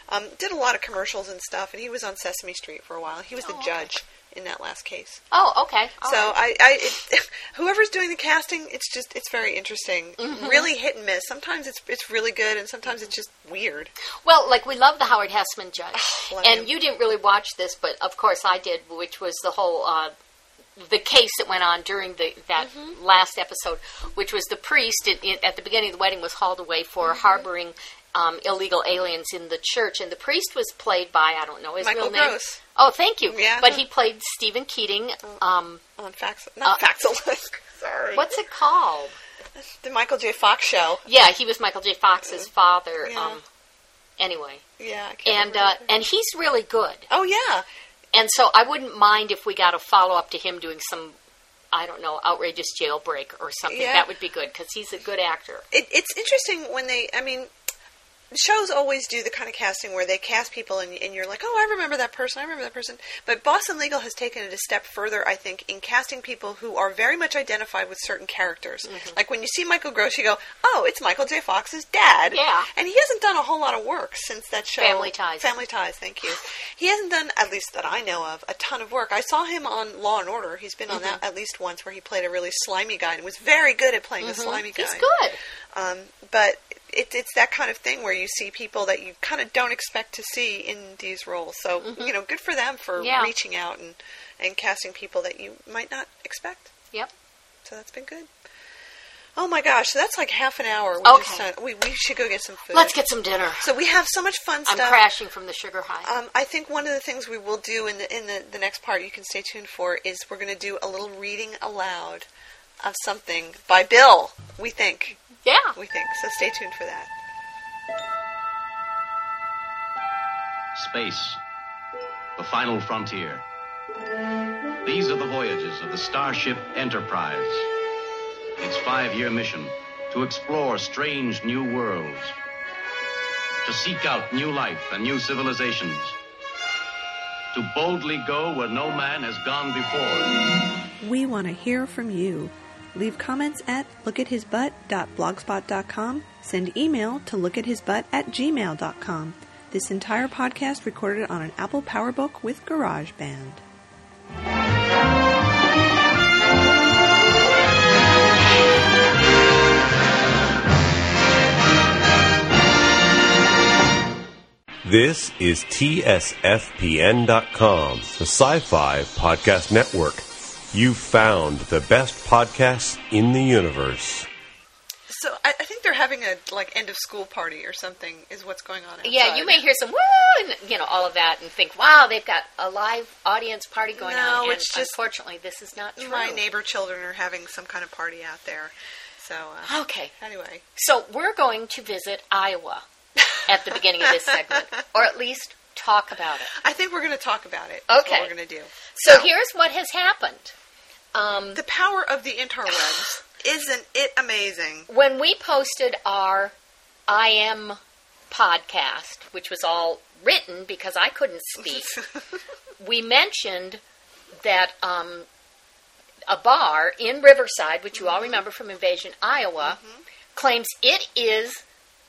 um, did a lot of commercials and stuff, and he was on Sesame Street for a while. He was the judge. okay. In that last case. Oh, okay. All so right. I, I it, whoever's doing the casting, it's just it's very interesting. Mm-hmm. Really hit and miss. Sometimes it's it's really good, and sometimes it's just weird. Well, like we love the Howard Hesseman judge, and him. you didn't really watch this, but of course I did, which was the whole uh, the case that went on during the that Mm-hmm. last episode, which was the priest in, in, at the beginning of the wedding was hauled away for Mm-hmm. harboring um, illegal aliens in the church, and the priest was played by I don't know his Michael real name. Gross. Oh, thank you. Yeah. But he played Steven Keaton. Um, on Fax, not Uh, Faxalisk. Sorry. what's it called? the Michael J. Fox show? Yeah, he was Michael J. Fox's father. Yeah. Um, anyway, Yeah, I can't and uh, and he's really good. oh yeah, And so I wouldn't mind if we got a follow up to him doing some, I don't know, outrageous jailbreak or something. Yeah. That would be good because he's a good actor. it, it's interesting when they. I mean, shows always do the kind of casting where they cast people and, and you're like, oh, I remember that person. I remember that person. But Boston Legal has taken it a step further, I think, in casting people who are very much identified with certain characters. Mm-hmm. Like when you see Michael Gross, you go, oh, it's Michael J. Fox's dad. Yeah. And he hasn't done a whole lot of work since that show. Family Ties. Family Ties. Thank you. He hasn't done, at least that I know of, a ton of work. I saw him on Law and Order. He's been on Mm-hmm. that at least once, where he played a really slimy guy and was very good at playing a slimy guy. Mm-hmm. He's good. Um, but it, it's that kind of thing where you see people that you kind of don't expect to see in these roles. So you know, good for them for Mm-hmm. Yeah. reaching out and and casting people that you might not expect. Yep. So that's been good. Oh my gosh, so that's like half an hour. We Okay. we we should go get some food. Let's get some dinner. So we have so much fun stuff. I'm crashing from the sugar high. Um, I think one of the things we will do in the in the, the next part you can stay tuned for is we're going to do a little reading aloud of something by Bill. We think yeah. we think so. Stay tuned for that. Space, the final frontier. These are the voyages of the Starship Enterprise. Its five year mission to explore strange new worlds, to seek out new life and new civilizations, to boldly go where no man has gone before. We want to hear from you. Leave comments at lookathisbutt.blogspot.com. Send email to lookathisbutt at gmail.com. This entire podcast recorded on an Apple PowerBook with GarageBand. This is TSFPN.com, the sci fi podcast network. You found the best podcasts in the universe. So I, I think they're having a like end of school party or something. Is what's going on? Outside. Yeah, you may hear some woo and you know all of that and think, wow, they've got a live audience party going No, on. And it's just- unfortunately, this is not true. My neighbor children are having some kind of party out there. So uh, Okay, anyway, so we're going to visit Iowa at the beginning of this segment, or at least talk about it. I think we're going to talk about it. Okay. what we're going to do. So here's what has happened. Um, the power of the interwebs. Isn't it amazing? when we posted our I am podcast, which was all written because I couldn't speak, we mentioned that um, a bar in Riverside, which you all remember from Invasion, Iowa, claims it is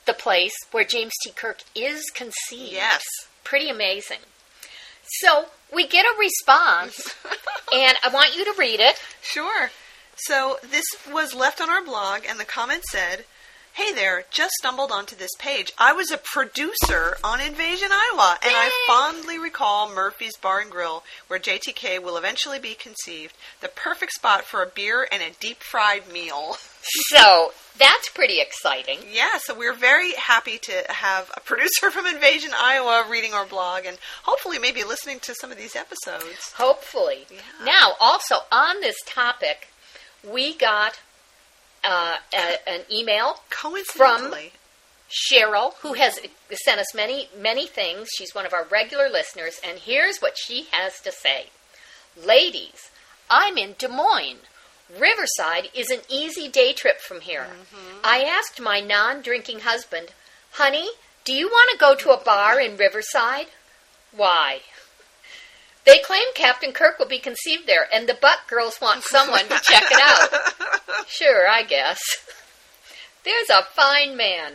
the place where James T. Kirk is conceived. Yes. Pretty amazing. So we get a response, and I want you to read it. Sure. So this was left on our blog, and the comment said, Hey there, just stumbled onto this page. I was a producer on Invasion Iowa, and I fondly recall Murphy's Bar and Grill, where JTK will eventually be conceived. The perfect spot for a beer and a deep fried meal. So that's pretty exciting. Yeah, so we're very happy to have a producer from Invasion Iowa reading our blog and hopefully maybe listening to some of these episodes. Hopefully. Yeah. Now, also on this topic, we got uh, a, an email from Cheryl, who has sent us many, many things. She's one of our regular listeners, and here's what she has to say. Ladies, I'm in Des Moines. Riverside is an easy day trip from here. I asked my non drinking husband, Honey, do you want to go to a bar in Riverside? Why? They claim Captain Kirk will be conceived there, and the Buck girls want someone to check it out. Sure, I guess. There's a fine man.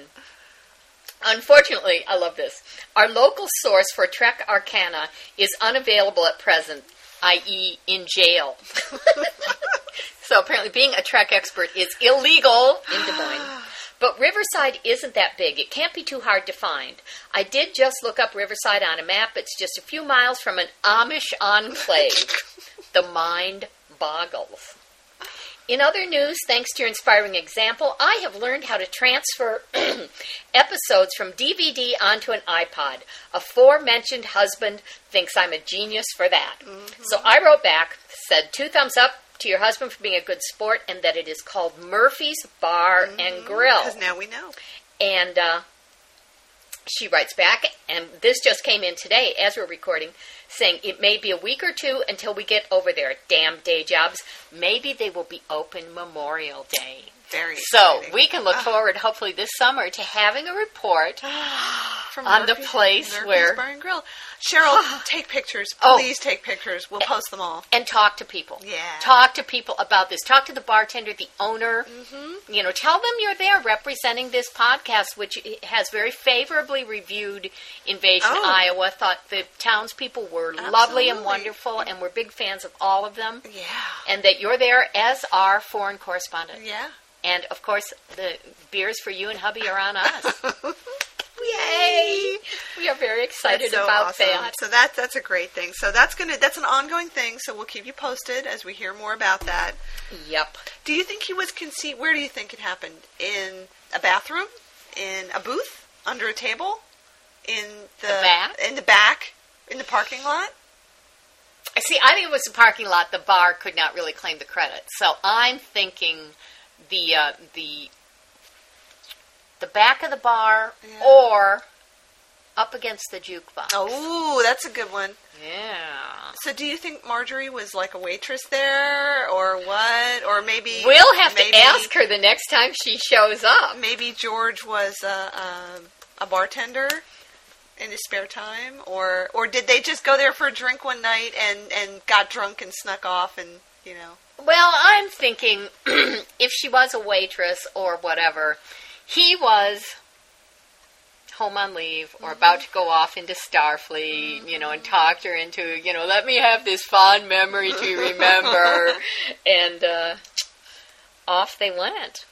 Unfortunately, I love this. Our local source for Trek Arcana is unavailable at present, i.e., in jail. so apparently, being a Trek expert is illegal in Des Moines. But Riverside isn't that big. It can't be too hard to find. I did just look up Riverside on a map. It's just a few miles from an Amish enclave. the mind boggles. In other news, thanks to your inspiring example, I have learned how to transfer episodes from DVD onto an iPod. Aforementioned husband thinks I'm a genius for that. Mm-hmm. So I wrote back, said two thumbs up to your husband for being a good sport, and that it is called Murphy's Bar and Grill. Because now we know. And uh, she writes back, and this just came in today as we're recording, saying it may be a week or two until we get over there. Damn day jobs. Maybe they will be open Memorial Day. Very So exciting. we can look forward, hopefully, this summer to having a report From on the place Murphy's where- Bar and Grill. Cheryl, take pictures. Oh. Please take pictures. We'll post them all. and talk to people. Yeah. Talk to people about this. Talk to the bartender, the owner. Mm-hmm. You know, tell them you're there representing this podcast, which has very favorably reviewed Invasion Oh. Iowa. Thought the townspeople were lovely and wonderful, and we're big fans of all of them. Yeah. And that you're there as our foreign correspondent. Yeah. And of course, the beers for you and hubby are on us. Yay! we are very excited so about awesome. that. So that's that's a great thing. So that's gonna that's an ongoing thing. So we'll keep you posted as we hear more about that. Yep. Do you think he was conceived? Where do you think it happened? In a bathroom? In a booth? Under a table? In the, The back? In the back? In the parking lot? I See, I think it was the parking lot. The bar could not really claim the credit, so I'm thinking the uh, the the back of the bar Yeah. or up against the jukebox. Oh, that's a good one. yeah. So, do you think Marjorie was like a waitress there, or what? Or maybe We'll have maybe, to ask her the next time she shows up. Maybe George was a, um, a bartender in his spare time, or or did they just go there for a drink one night and and got drunk and snuck off and you know? Well, I'm thinking if she was a waitress or whatever, he was home on leave or about to go off into Starfleet, you know, and talked her into, you know, let me have this fond memory to remember, and uh, off they went.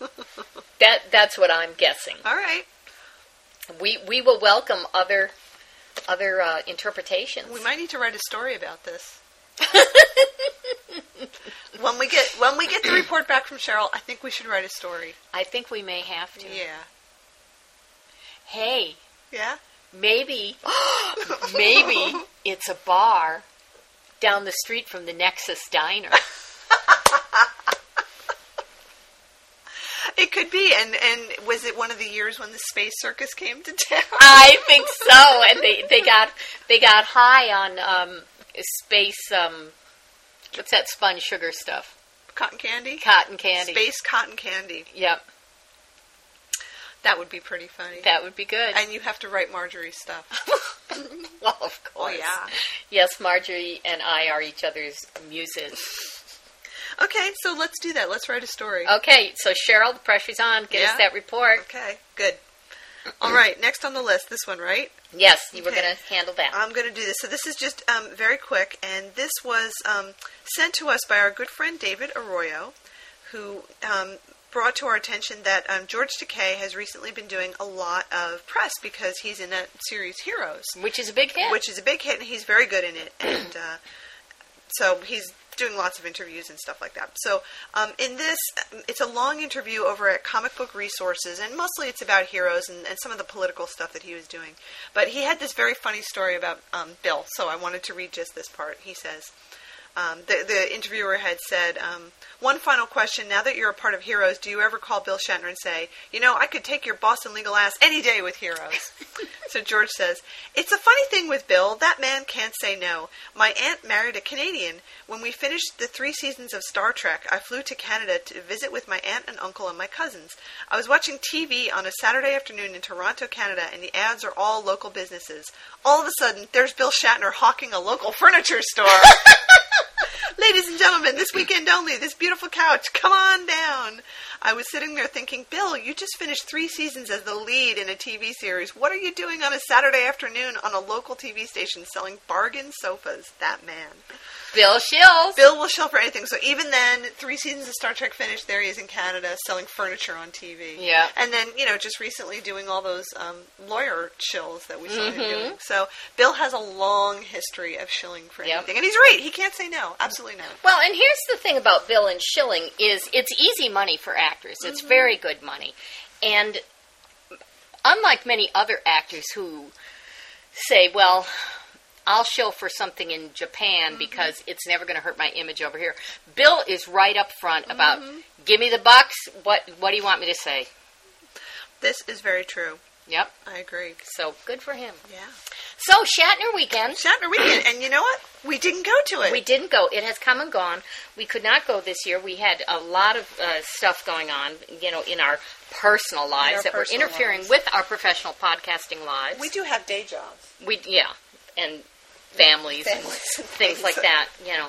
That that's what I'm guessing. All right, We we will welcome other other uh, interpretations. we might need to write a story about this. when we get when we get the report back from Cheryl, I think we should write a story. I think we may have to. Yeah, Hey, yeah. Maybe, maybe it's a bar down the street from the Nexus Diner. It could be, and and was it one of the years when the space circus came to town? I think so, and they, they got they got high on um, space. Um, what's that spun sugar stuff? Cotton candy, Cotton candy. space cotton candy. Yep, That would be pretty funny. that would be good. and you have to write Marjorie stuff. well, of Oh course. yeah. Yes, Marjorie and I are each other's muses. Okay, so let's do that. Let's write a story. Okay, so Cheryl, the pressure's on. Get Yeah. us that report. Okay, good. All right, next on the list, this one, right? Yes, you were going to handle that. I'm going to do this. So this is just um, very quick, and this was um, sent to us by our good friend David Arroyo, who um, brought to our attention that um, George Takei has recently been doing a lot of press because he's in that series Heroes, Which is a big hit. which is a big hit, and he's very good in it. And uh, so he's doing lots of interviews and stuff like that. So um, in this, it's a long interview over at Comic Book Resources, and mostly it's about heroes and, and some of the political stuff that he was doing. But he had this very funny story about um, Bill, so I wanted to read just this part. He says. Um, the, the interviewer had said, um, one final question. Now that you're a part of Heroes, do you ever call Bill Shatner and say, you know, I could take your Boston legal ass any day with Heroes? so George says, it's a funny thing with Bill. That man can't say no. My aunt married a Canadian. When we finished the three seasons of Star Trek, I flew to Canada to visit with my aunt and uncle and my cousins. I was watching TV on a Saturday afternoon in Toronto, Canada, and the ads are all local businesses. All of a sudden, there's Bill Shatner hawking a local furniture store. Ladies and gentlemen, this weekend only, this beautiful couch, come on down. I was sitting there thinking, Bill, you just finished three seasons as the lead in a TV series. What are you doing on a Saturday afternoon on a local TV station selling bargain sofas? That man. Bill Shills. Bill will shill for anything. So even then, three seasons of Star Trek finished. There he is in Canada selling furniture on TV. Yeah. And then, you know, just recently doing all those um, lawyer shills that we saw Mm-hmm. him doing. So Bill has a long history of shilling for Yep. anything. And he's right. He can't say no. Absolutely not. Well, and here's the thing about Bill and Shilling is it's easy money for actors. It's mm-hmm. very good money. And unlike many other actors who say, well, I'll show for something in Japan mm-hmm. because it's never going to hurt my image over here. Bill is right up front about mm-hmm. give me the bucks. What what do you want me to say? This is very true. Yep. I agree. So good for him. Yeah. So Shatner weekend. Shatner weekend. and you know what? We didn't go to it. We didn't go. It has come and gone. We could not go this year. We had a lot of uh, stuff going on, you know, in our personal lives our that were interfering lives. with our professional podcasting lives. we do have day jobs. We yeah, and families, and Families and things things. like that, you know.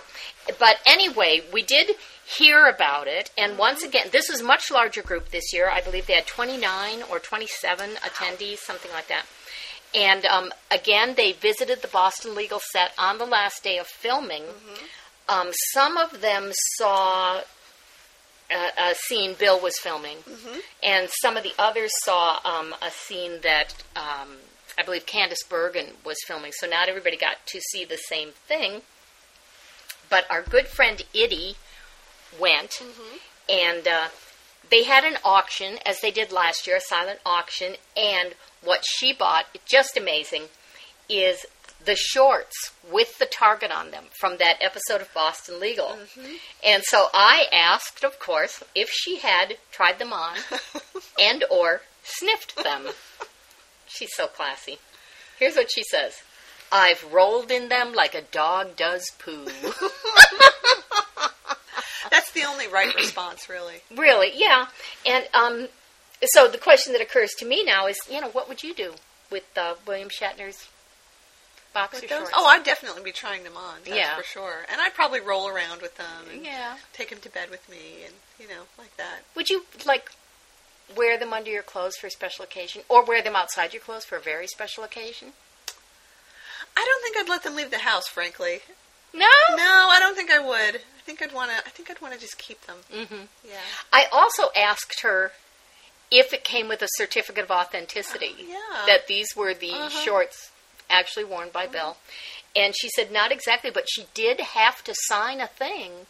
But anyway, we did hear about it, and once again, this was a much larger group this year. I believe they had 29 or 27 attendees, something like that. And um, again, they visited the Boston legal set on the last day of filming. Um, some of them saw a, a scene Bill was filming, and some of the others saw um, a scene that um, I believe Candice Bergen was filming. So not everybody got to see the same thing. But our good friend Itty went, and uh, they had an auction, as they did last year, a silent auction. And what she bought, just amazing, is the shorts with the target on them from that episode of Boston Legal. And so I asked, of course, if she had tried them on and or sniffed them. She's so classy. Here's what she says. I've rolled in them like a dog does poo. That's the only right response, really. really, yeah. And um, so the question that occurs to me now is, you know, what would you do with uh, William Shatner's boxer shorts? Oh, I'd definitely be trying them on. That's Yeah. for sure. And I'd probably roll around with them and yeah. take them to bed with me, and you know, like that. Would you like wear them under your clothes for a special occasion, or wear them outside your clothes for a very special occasion? I don't think I'd let them leave the house, frankly. No. No, I don't think I would. I think I'd want to. I think I'd want to just keep them. hmm Yeah. I also asked her if it came with a certificate of authenticity. Yeah. That these were the Uh-huh. shorts actually worn by Bill. And she said not exactly, but she did have to sign a thing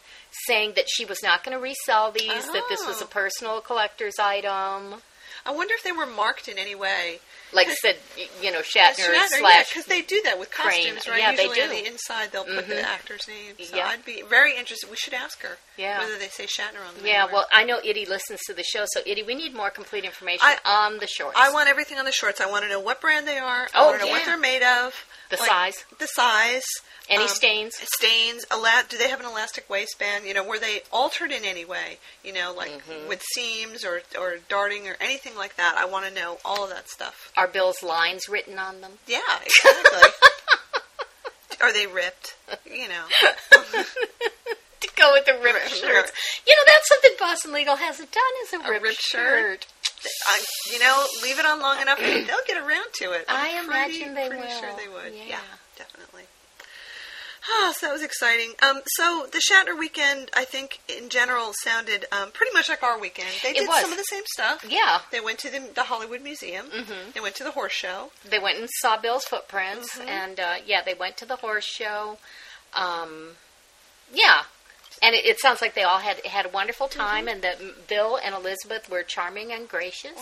saying that she was not going to resell these, that this was Oh. a personal collector's item. I wonder if they were marked in any way. Like said, you know, Shatner, Shatner, slash. because they do that with Crane. costumes, right? Yeah, they Usually on do. the inside they'll put Mhm. the actor's name. So Yeah. I'd be very interested. We should ask her Yeah. whether they say Shatner on them. yeah, well, I know Itty listens to the show, so Itty, we need more complete information I- on the shorts. I want everything on the shorts. I want to know what brand they are. I Oh, want to know what they're made of. The like, size. The size. Any um, stains? Stains. Ela- do they have an elastic waistband? You know, were they altered in any way? You know, like Mm-hmm. with seams or or darting or anything like that. I want to know all of that stuff. Are Bill's lines written on them? Yeah, exactly. are they ripped? You know. to go with the ripped shirts. shirt. You know, that's something Boston Legal hasn't done is a, A ripped, ripped shirt. shirt. I, you know, leave it on long enough, and they'll get around to it. I I'm imagine pretty, they pretty will. sure they would. Yeah. Yeah, definitely. Ah, so that was exciting. Um, so the Shatner weekend, I think, in general, sounded um, pretty much like our weekend. They did was. some of the same stuff. Yeah. They went to the, the Hollywood Museum. Mhm. They went to the horse show. They went and saw Bill's footprints, Mhm. and uh, yeah, they went to the horse show. Um, yeah, and it, it sounds like they all had had a wonderful time, and that Bill and Elizabeth were charming and gracious.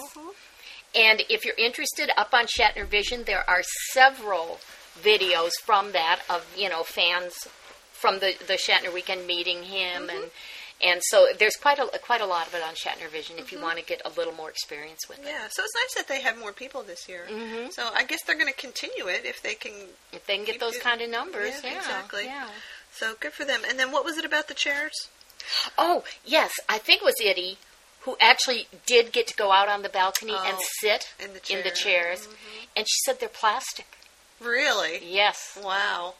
And if you're interested, up on Shatner Vision, there are several videos from that of you know fans from the the Shatner weekend meeting him Mm-hmm. and. And so there's quite a quite a lot of it on Shatner Vision if you Mm-hmm. want to get a little more experience with it. Yeah, so it's nice that they have more people this year. Mm-hmm. So I guess they're going to continue it if they can. If they can get those kind of numbers, Yeah, yeah, exactly. Yeah. So good for them. And then what was it about the chairs? Oh yes, I think it was Itty who actually did get to go out on the balcony and Oh, sit in the in the chair. chairs, and she said they're plastic. Really? Yes. Wow.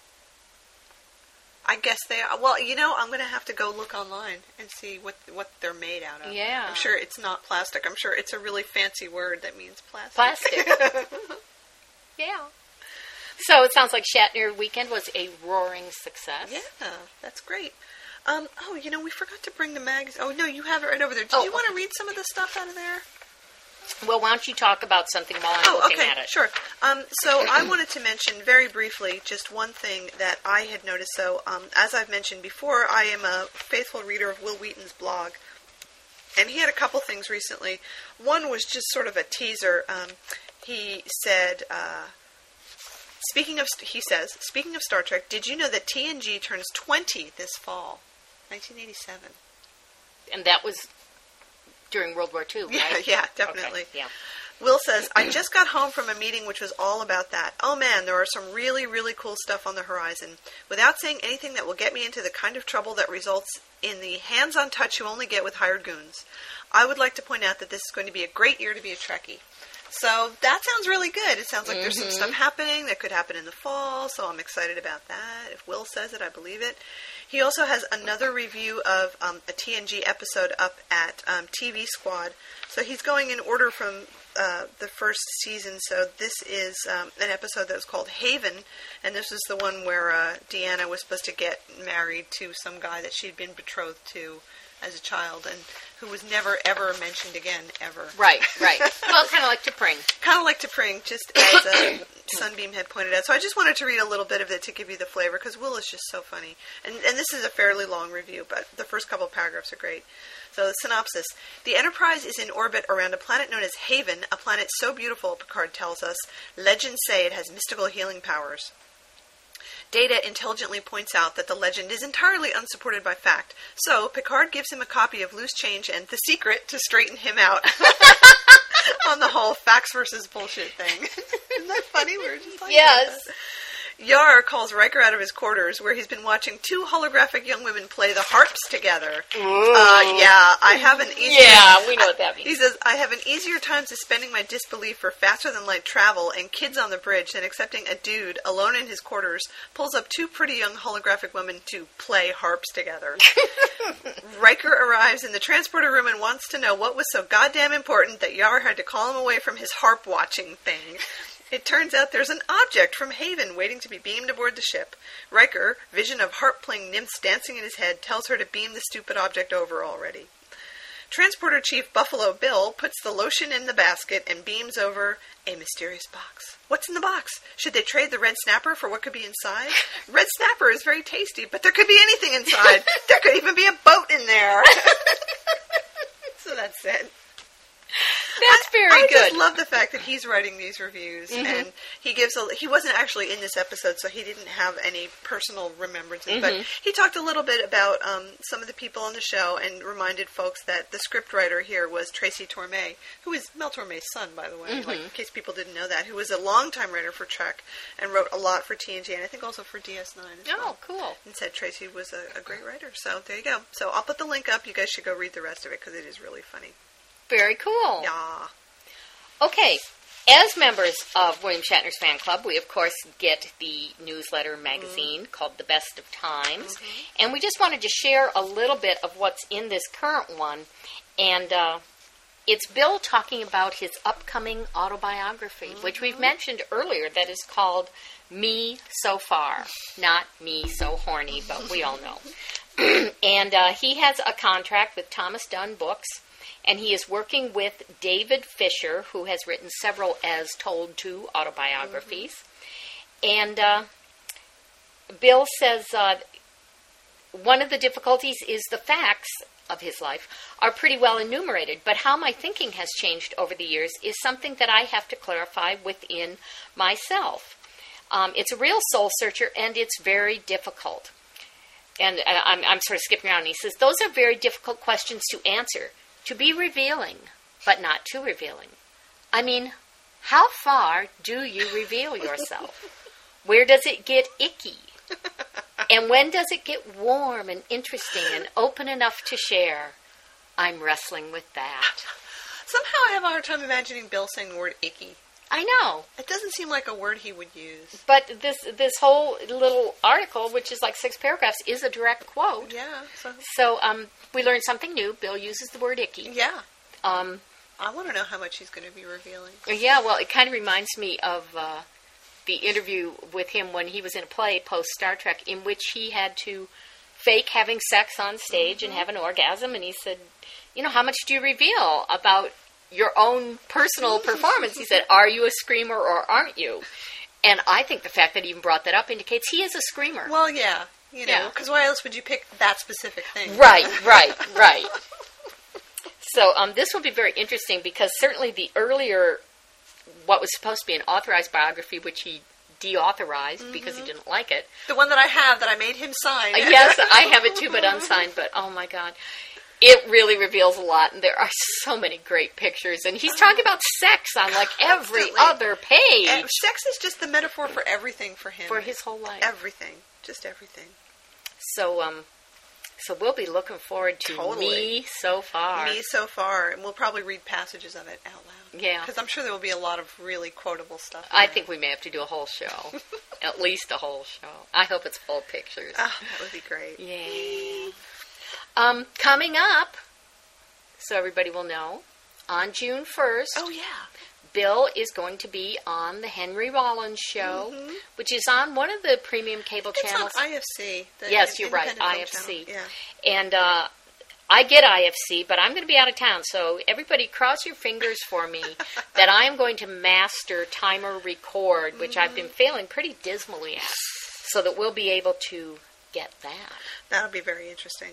I guess they are. Well, you know, I'm going to have to go look online and see what what they're made out of. Yeah. I'm sure it's not plastic. I'm sure it's a really fancy word that means plastic. Plastic. yeah. So it sounds like Shatner Weekend was a roaring success. yeah, that's great. Um, oh, you know, we forgot to bring the mags. Oh no, you have it right over there. Did Oh, you want to read some of the stuff out of there? Well, why don't you talk about something while I'm Oh, looking okay, at it? sure. Um, so I wanted to mention very briefly just one thing that I had noticed. So, um, as I've mentioned before, I am a faithful reader of Wil Wheaton's blog, and he had a couple things recently. One was just sort of a teaser. Um, he said, uh, speaking of, he says, speaking of Star Trek, did you know that TNG turns 20 this fall, 1987? And that was during World War II, right? Yeah, yeah, definitely. Okay, yeah. Wil says, I just got home from a meeting which was all about that. Oh man, there are some really, really cool stuff on the horizon. Without saying anything that will get me into the kind of trouble that results in the hands on touch you only get with hired goons, I would like to point out that this is going to be a great year to be a Trekkie. So that sounds really good. It sounds like there's some stuff happening that could happen in the fall, so I'm excited about that. If Wil says it, I believe it. He also has another review of um, a TNG episode up at um, TV Squad. So he's going in order from uh, the first season. So this is um, an episode that was called Haven, and this is the one where uh, Deanna was supposed to get married to some guy that she'd been betrothed to as a child, and who was never ever mentioned again ever. Right, right. well, kind of like T'Pring. Kind of like T'Pring, just as uh, Sunbeam had pointed out. So I just wanted to read a little bit of it to give you the flavor because Wil is just so funny. And, and this is a fairly long review, but the first couple of paragraphs are great. So the synopsis: The Enterprise is in orbit around a planet known as Haven, a planet so beautiful, Picard tells us, legends say it has mystical healing powers. Data intelligently points out that the legend is entirely unsupported by fact. So Picard gives him a copy of Loose Change and The Secret to straighten him out on the whole facts versus bullshit thing. Isn't that funny? We were just like Yes. Yar calls Riker out of his quarters, where he's been watching two holographic young women play the harps together. Uh, yeah, I have an easier. Yeah, we know what that means. He says, I have an easier time suspending my disbelief for faster than light travel and kids on the bridge than accepting a dude alone in his quarters pulls up two pretty young holographic women to play harps together. Riker arrives in the transporter room and wants to know what was so goddamn important that Yar had to call him away from his harp watching thing. It turns out there's an object from Haven waiting to be beamed aboard the ship. Riker, vision of harp playing nymphs dancing in his head, tells her to beam the stupid object over already. Transporter Chief Buffalo Bill puts the lotion in the basket and beams over a mysterious box. What's in the box? Should they trade the red snapper for what could be inside? Red snapper is very tasty, but there could be anything inside. there could even be a boat in there. so that's it. That's very I good. Mm-hmm. just love the fact that he's writing these reviews, and he gives a. He wasn't actually in this episode, so he didn't have any personal remembrances. But Mm-hmm. he talked a little bit about um, some of the people on the show, and reminded folks that the scriptwriter here was Tracy Torme, who is Mel Torme's son, by the way, Mm-hmm. like, in case people didn't know that, who was a longtime writer for Trek and wrote a lot for TNG, and I think also for DS9 as oh, well. cool. And said Tracy was a, a great writer. So there you go. So I'll put the link up. You guys should go read the rest of it because it is really funny. Very cool. Yeah. Okay. As members of William Shatner's fan club, we of course get the newsletter magazine called The Best of Times, and we just wanted to share a little bit of what's in this current one. And uh, it's Bill talking about his upcoming autobiography, which we've mentioned earlier, that is called Me So Far. Not Me So Horny, but we all know. and uh, he has a contract with Thomas Dunne Books, and he is working with David Fisher, who has written several as told to autobiographies. And uh, Bill says uh, one of the difficulties is the facts of his life are pretty well enumerated, but how my thinking has changed over the years is something that I have to clarify within myself. Um, it's a real soul searcher, and it's very difficult. and uh, I'm, I'm sort of skipping around. He says those are very difficult questions to answer, to be revealing, but not too revealing. I mean, how far do you reveal yourself? Where does it get icky? And when does it get warm and interesting and open enough to share? I'm wrestling with that. Somehow I have a hard time imagining Bill saying the word icky. I know, It doesn't seem like a word he would use. but this this whole little article, which is like six paragraphs, is a direct quote. Yeah. So So um, we learned something new. Bill uses the word icky. yeah. Um, I want to know how much he's going to be revealing. yeah, well, it kind of reminds me of uh, the interview with him when he was in a play post Star Trek, in which he had to fake having sex on stage and have an orgasm, and he said, "You know, how much do you reveal about your own personal performance?" He said, "Are you a screamer or aren't you?" And I think the fact that he even brought that up indicates he is a screamer. Well, yeah. You know, Yeah. because why else would you pick that specific thing? Right, right, right. So um, this will be very interesting because certainly the earlier, what was supposed to be an authorized biography, which he deauthorized because he didn't like it. The one that I have that I made him sign. Uh, yes, I have it too, but unsigned. But oh my god, it really reveals a lot, and there are so many great pictures. And he's talking about sex on like every Constantly. other page And sex is just the metaphor for everything for him. for his whole life. everything, just everything. So um, so we'll be looking forward to Totally. me so far. Me so far, and we'll probably read passages of it out loud. Yeah. because I'm sure there will be a lot of really quotable stuff. I there. think we may have to do a whole show, at least a whole show. I hope it's full pictures. Ah, that would be great. Yay! Um, coming up, so everybody will know, on June first, Oh yeah, Bill is going to be on the Henry Rollins show, which is on one of the premium cable Mm-hmm. it's channels. on IFC. Yes, you're right, IFC. Yeah. and uh, I get IFC, but I'm going to be out of town, so everybody cross your fingers for me that I am going to master timer record, which I've been failing pretty dismally at, so that we'll be able to get that. That'll be very interesting.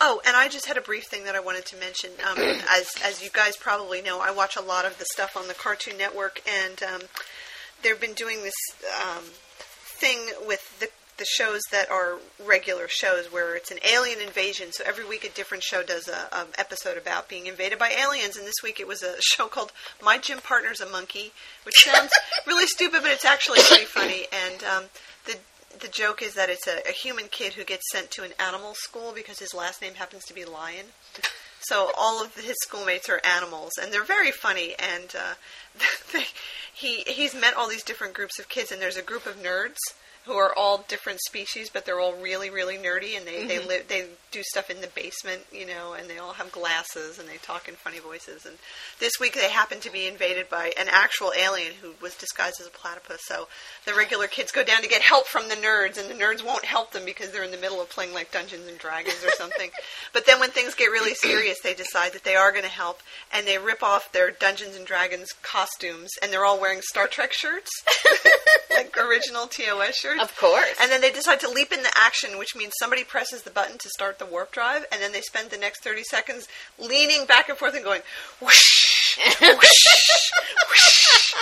Oh, and I just had a brief thing that I wanted to mention. Um, as as you guys probably know, I watch a lot of the stuff on the Cartoon Network, and um, they've been doing this um, thing with the the shows that are regular shows where it's an alien invasion. So every week a different show does a um, episode about being invaded by aliens. And this week it was a show called My Gym Partner's a Monkey, which sounds really stupid, but it's actually pretty funny. And um, the joke is that it's a, a human kid who gets sent to an animal school because his last name happens to be Lion. So all of his schoolmates are animals, and they're very funny. And uh, they, he he's met all these different groups of kids, and there's a group of nerds who are all different species, but they're all really really nerdy, and they they mm-hmm. live they do stuff in the basement, you know, and they all have glasses and they talk in funny voices. And this week they happen to be invaded by an actual alien who was disguised as a platypus. So the regular kids go down to get help from the nerds, and the nerds won't help them because they're in the middle of playing like Dungeons and Dragons or something. but then when things get really serious, they decide that they are going to help, and they rip off their Dungeons and Dragons costumes, and they're all wearing Star Trek shirts, like original TOS shirts. Of course. And then they decide to leap into action, which means somebody presses the button to start the warp drive, and then they spend the next 30 seconds leaning back and forth and going, whoosh, whoosh, whoosh.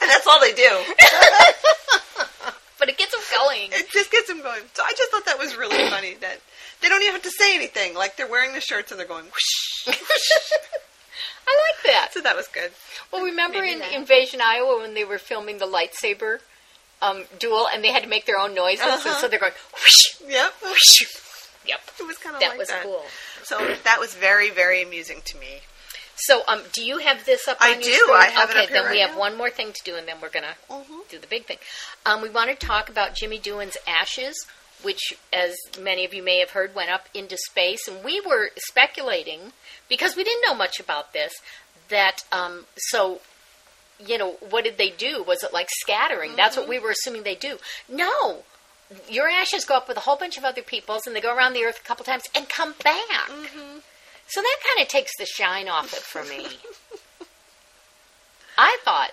And that's all they do. but it gets them going. It just gets them going. So I just thought that was really funny that they don't even have to say anything. Like they're wearing the shirts and they're going, whoosh. I like that. So that was good. Well, remember Maybe in that. Invasion Iowa when they were filming the lightsaber um, duel and they had to make their own noises, Uh-huh. so they're going whoosh, Yep. whoosh. Yep, It was kind of that like was that. cool. So that was very, very amusing to me. So, um, do you have this up? I on do. Screen? I have it okay, up here then we have now. one more thing to do, and then we're gonna Mhm. do the big thing. Um, we want to talk about Jimmy Doohan's ashes, which, as many of you may have heard, went up into space, and we were speculating because we didn't know much about this. That um, so. You know, what did they do? Was it like scattering? That's Mm-hmm. what we were assuming they do. No, your ashes go up with a whole bunch of other people's, and they go around the earth a couple times and come back. Mm-hmm. So that kind of takes the shine off it for me. I thought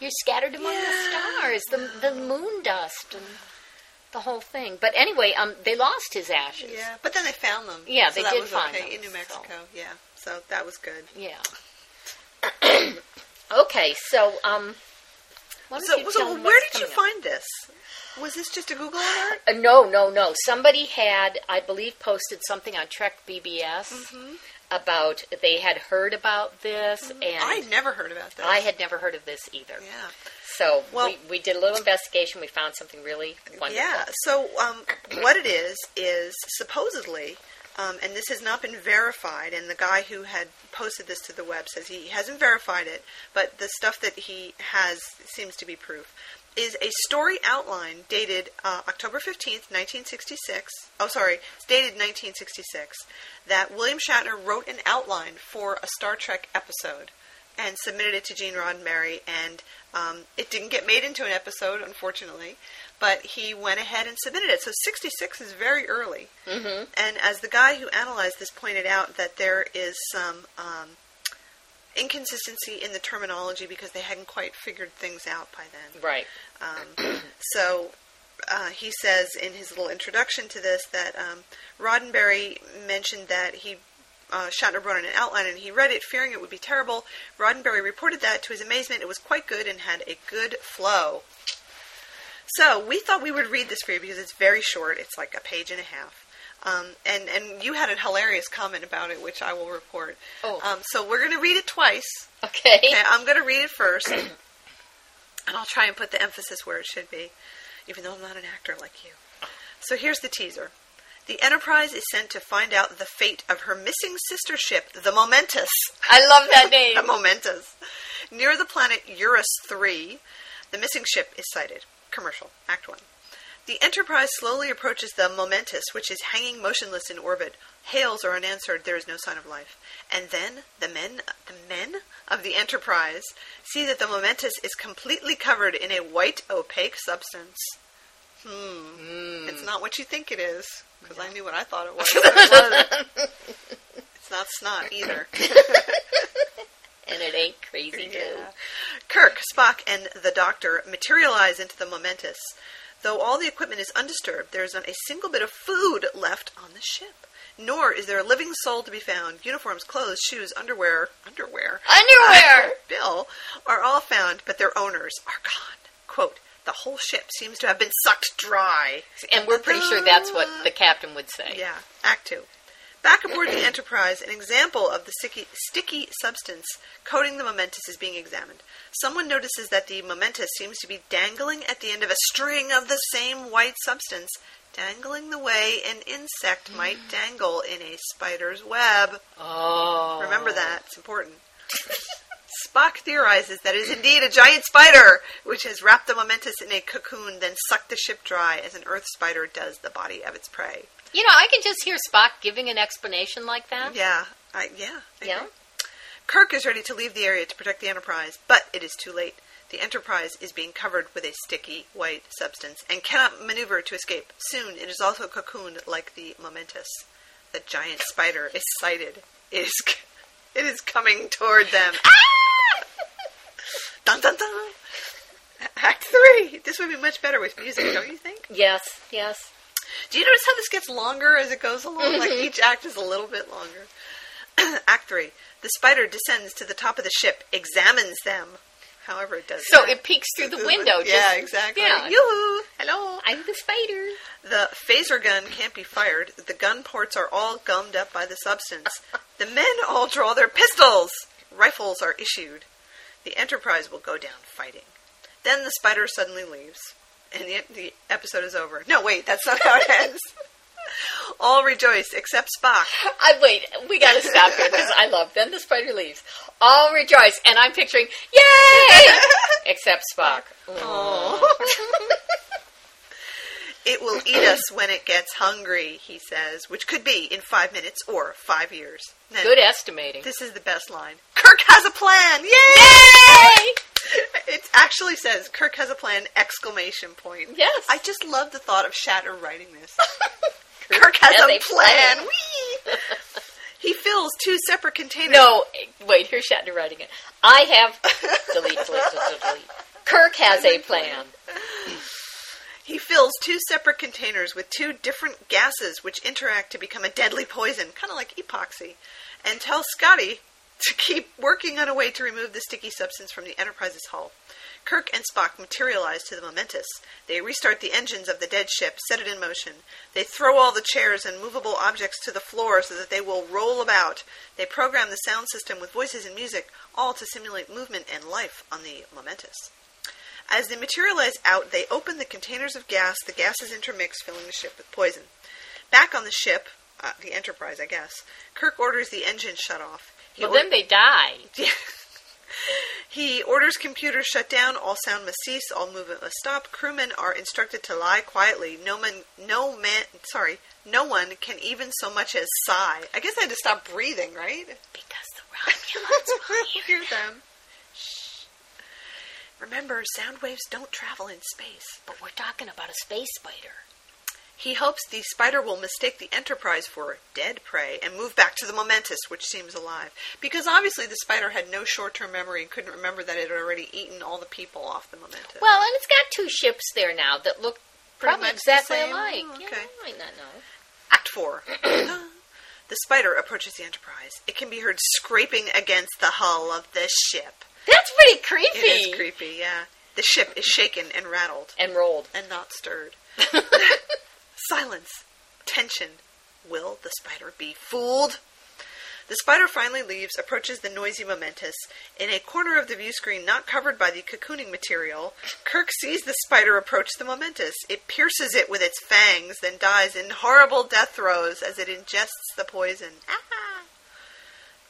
you're scattered among the stars, the the moon dust, and the whole thing. But anyway, um, they lost his ashes. Yeah, but then they found them. Yeah, so they did find okay them, in New so- Mexico. Yeah, so that was good. Yeah. okay, so um, why don't So, you so tell them where what's did you coming up? find this? Was this just a Google alert? Uh, no, no, no. Somebody had, I believe, posted something on Trek BBS about they had heard about this, and I'd never heard about this. I had never heard of this either. Yeah. So Well- we, we did a little investigation. We found something really wonderful. Yeah. So um, what it is is supposedly, um, and this has not been verified. And the guy who had posted this to the web says he hasn't verified it, but the stuff that he has seems to be proof. Is a story outline dated uh, October 15th, 1966. Oh, sorry, it's dated 1966. That William Shatner wrote an outline for a Star Trek episode and submitted it to Gene Roddenberry, and um, it didn't get made into an episode, unfortunately. But he went ahead and submitted it. So 66 is very early. Mm-hmm. And as the guy who analyzed this pointed out, that there is some um, inconsistency in the terminology because they hadn't quite figured things out by then. Right. Um, so uh, he says in his little introduction to this that um, Roddenberry mentioned that he uh, Shatner wrote an outline and he read it, fearing it would be terrible. Roddenberry reported that to his amazement, it was quite good and had a good flow. So we thought we would read this for you because it's very short. It's like a page and a half. Um, and and you had a hilarious comment about it, which I will report. Oh. Um, so we're going to read it twice. Okay. Okay, I'm going to read it first, and I'll try and put the emphasis where it should be, even though I'm not an actor like you. So here's the teaser. The Enterprise is sent to find out the fate of her missing sister ship, the Momentous. I love that name. the Momentous. Near the planet Eurus 3, the missing ship is sighted. Commercial, Act 1. The Enterprise slowly approaches the Momentous, which is hanging motionless in orbit. Hails are unanswered. There is no sign of life. And then the men, the men of the Enterprise see that the Momentous is completely covered in a white opaque substance. Hmm. It's not what you think it is, because I knew what I thought it was. It it's not snot either. and it ain't crazy too. Kirk, Spock, and the Doctor materialize into the Momentous. Though all the equipment is undisturbed, there is not a single bit of food left on the ship. Nor is there a living soul to be found. Uniforms, clothes, shoes, underwear, underwear, Underwear. Bill are all found, but their owners are gone. Quote, the whole ship seems to have been sucked dry. And we're pretty sure that's what the captain would say. Yeah, Act Two. Back aboard the Enterprise, an example of the sticky, sticky substance coating the Momentous is being examined. Someone notices that the Momentous seems to be dangling at the end of a string of the same white substance, dangling the way an insect might dangle in a spider's web. Oh. Remember that, it's important. Spock theorizes that it is indeed a giant spider, which has wrapped the Momentous in a cocoon, then sucked the ship dry as an Earth spider does the body of its prey. You know, I can just hear Spock giving an explanation like that. Yeah, I, yeah. I Yeah. agree. Kirk is ready to leave the area to protect the Enterprise, but it is too late. The Enterprise is being covered with a sticky white substance and cannot maneuver to escape. Soon it is also cocooned like the Momentous. The giant spider is sighted. It is, it is coming toward them. Ah! Dun dun dun. Act three. This would be much better with music, don't you think? Yes, yes. Do you notice how this gets longer as it goes along? Like mm-hmm. each act is a little bit longer. act three. The spider descends to the top of the ship, examines them. However, it does. So that. it peeks through the window. Yeah, just- exactly. Yeah. Yoo-hoo! Hello. I'm the spider. The phaser gun can't be fired. The gun ports are all gummed up by the substance. The men all draw their pistols. Rifles are issued. The Enterprise will go down fighting. Then the spider suddenly leaves, and the, the episode is over. No, wait, that's not how it ends. all rejoice except Spock. I wait. We got to stop here because I love. Then the spider leaves. All rejoice, and I'm picturing yay, except Spock. It will eat us when it gets hungry, he says, which could be in five minutes or five years. Now, Good estimating. This is the best line. Kirk has a plan! Yay! Yay! It actually says Kirk has a plan! Exclamation point. Yes. I just love the thought of Shatner writing this. Kirk has has a a plan. plan. Whee! he fills two separate containers. No, wait. Here's Shatner writing it. I have delete, delete, delete, delete. Kirk has a plan. He fills two separate containers with two different gases which interact to become a deadly poison, kind of like epoxy, and tells Scotty to keep working on a way to remove the sticky substance from the Enterprise's hull. Kirk and Spock materialize to the Momentous. They restart the engines of the dead ship, set it in motion. They throw all the chairs and movable objects to the floor so that they will roll about. They program the sound system with voices and music, all to simulate movement and life on the Momentous. As they materialize out, they open the containers of gas. The gases intermix, filling the ship with poison. Back on the ship, uh, the Enterprise, I guess, Kirk orders the engine shut off. He Well, or- then they die. he orders computers shut down. All sound must cease. All movement must stop. Crewmen are instructed to lie quietly. No man, no man, sorry, no one can even so much as sigh. I guess I had to stop breathing, right? Because the Romulans will hear Hear them. Remember, sound waves don't travel in space. But we're talking about a space spider. He hopes the spider will mistake the Enterprise for dead prey and move back to the Momentous, which seems alive. Because obviously the spider had no short term memory and couldn't remember that it had already eaten all the people off the Momentous. Well, and it's got two ships there now that look Pretty probably exactly alike. Oh, Yeah, okay. I might not know. Act 4. the spider approaches the Enterprise. It can be heard scraping against the hull of the ship. That's pretty creepy. It is creepy, yeah. The ship is shaken and rattled And rolled. and not stirred. Silence. Tension. Will the spider be fooled? The spider finally leaves, approaches the noisy Momentous. In a corner of the view screen not covered by the cocooning material, Kirk sees the spider approach the Momentous. It pierces it with its fangs, then dies in horrible death throes as it ingests the poison. Ah!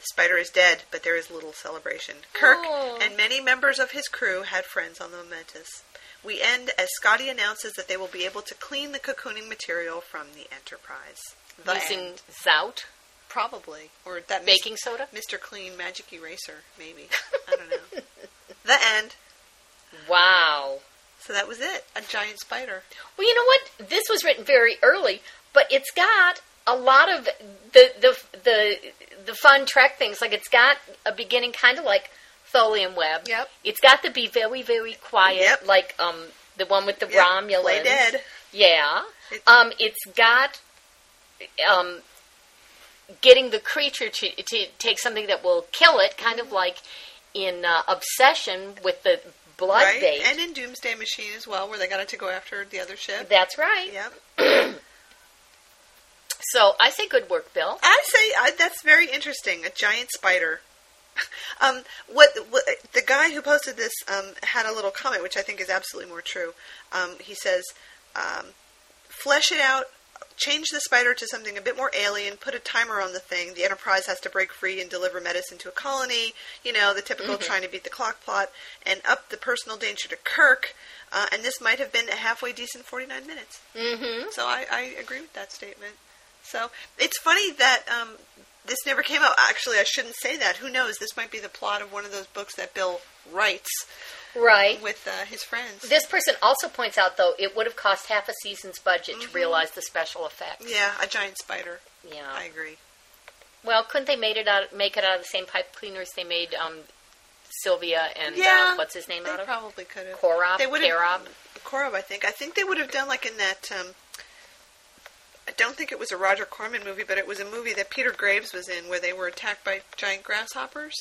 The spider is dead, but there is little celebration. Kirk Oh. and many members of his crew had friends on the Momentous. We end as Scotty announces that they will be able to clean the cocooning material from the Enterprise. The Using end. Zout Probably. Or that baking soda. Mr. Clean Magic Eraser, maybe. I don't know. the end. Wow. So that was it. A giant spider. Well, you know what? This was written very early, but it's got a lot of the the the the fun Trek things. Like it's got a beginning, kind of like Tholian Web. Yep. It's got to be very very quiet, Yep. like um the one with the Yep. Romulans. Play dead. Yeah. Um, it's got um, getting the creature to, to take something that will kill it, kind of like in uh, Obsession with the blood right? bait. And in Doomsday Machine as well, where they got it to go after the other ship. That's right. Yep. So I say good work, Bill. I say I, that's very interesting. A giant spider. um, what, what the guy who posted this um, had a little comment, which I think is absolutely more true. Um, he says, um, "Flesh it out." Change the spider to something a bit more alien. Put a timer on the thing. The Enterprise has to break free and deliver medicine to a colony. You know the typical trying to beat the clock plot, and up the personal danger to Kirk. Uh, and this might have been a halfway decent forty-nine minutes. Mm-hmm. So I, I agree with that statement. So it's funny that um, this never came out. Actually, I shouldn't say that. Who knows? This might be the plot of one of those books that Bill writes Right. with uh, his friends. This person also points out, though, it would have cost half a season's budget Mm-hmm. to realize the special effects. yeah, a giant spider. Yeah. I agree. Well, couldn't they made it out, make it out of the same pipe cleaners they made um, Sylvia and Yeah, uh, what's his name They out of? They probably could have. Korob? They would have. Karob? Korob, I think. I think they would have done like in that. Um, I don't think it was a Roger Corman movie, but it was a movie that Peter Graves was in, where they were attacked by giant grasshoppers.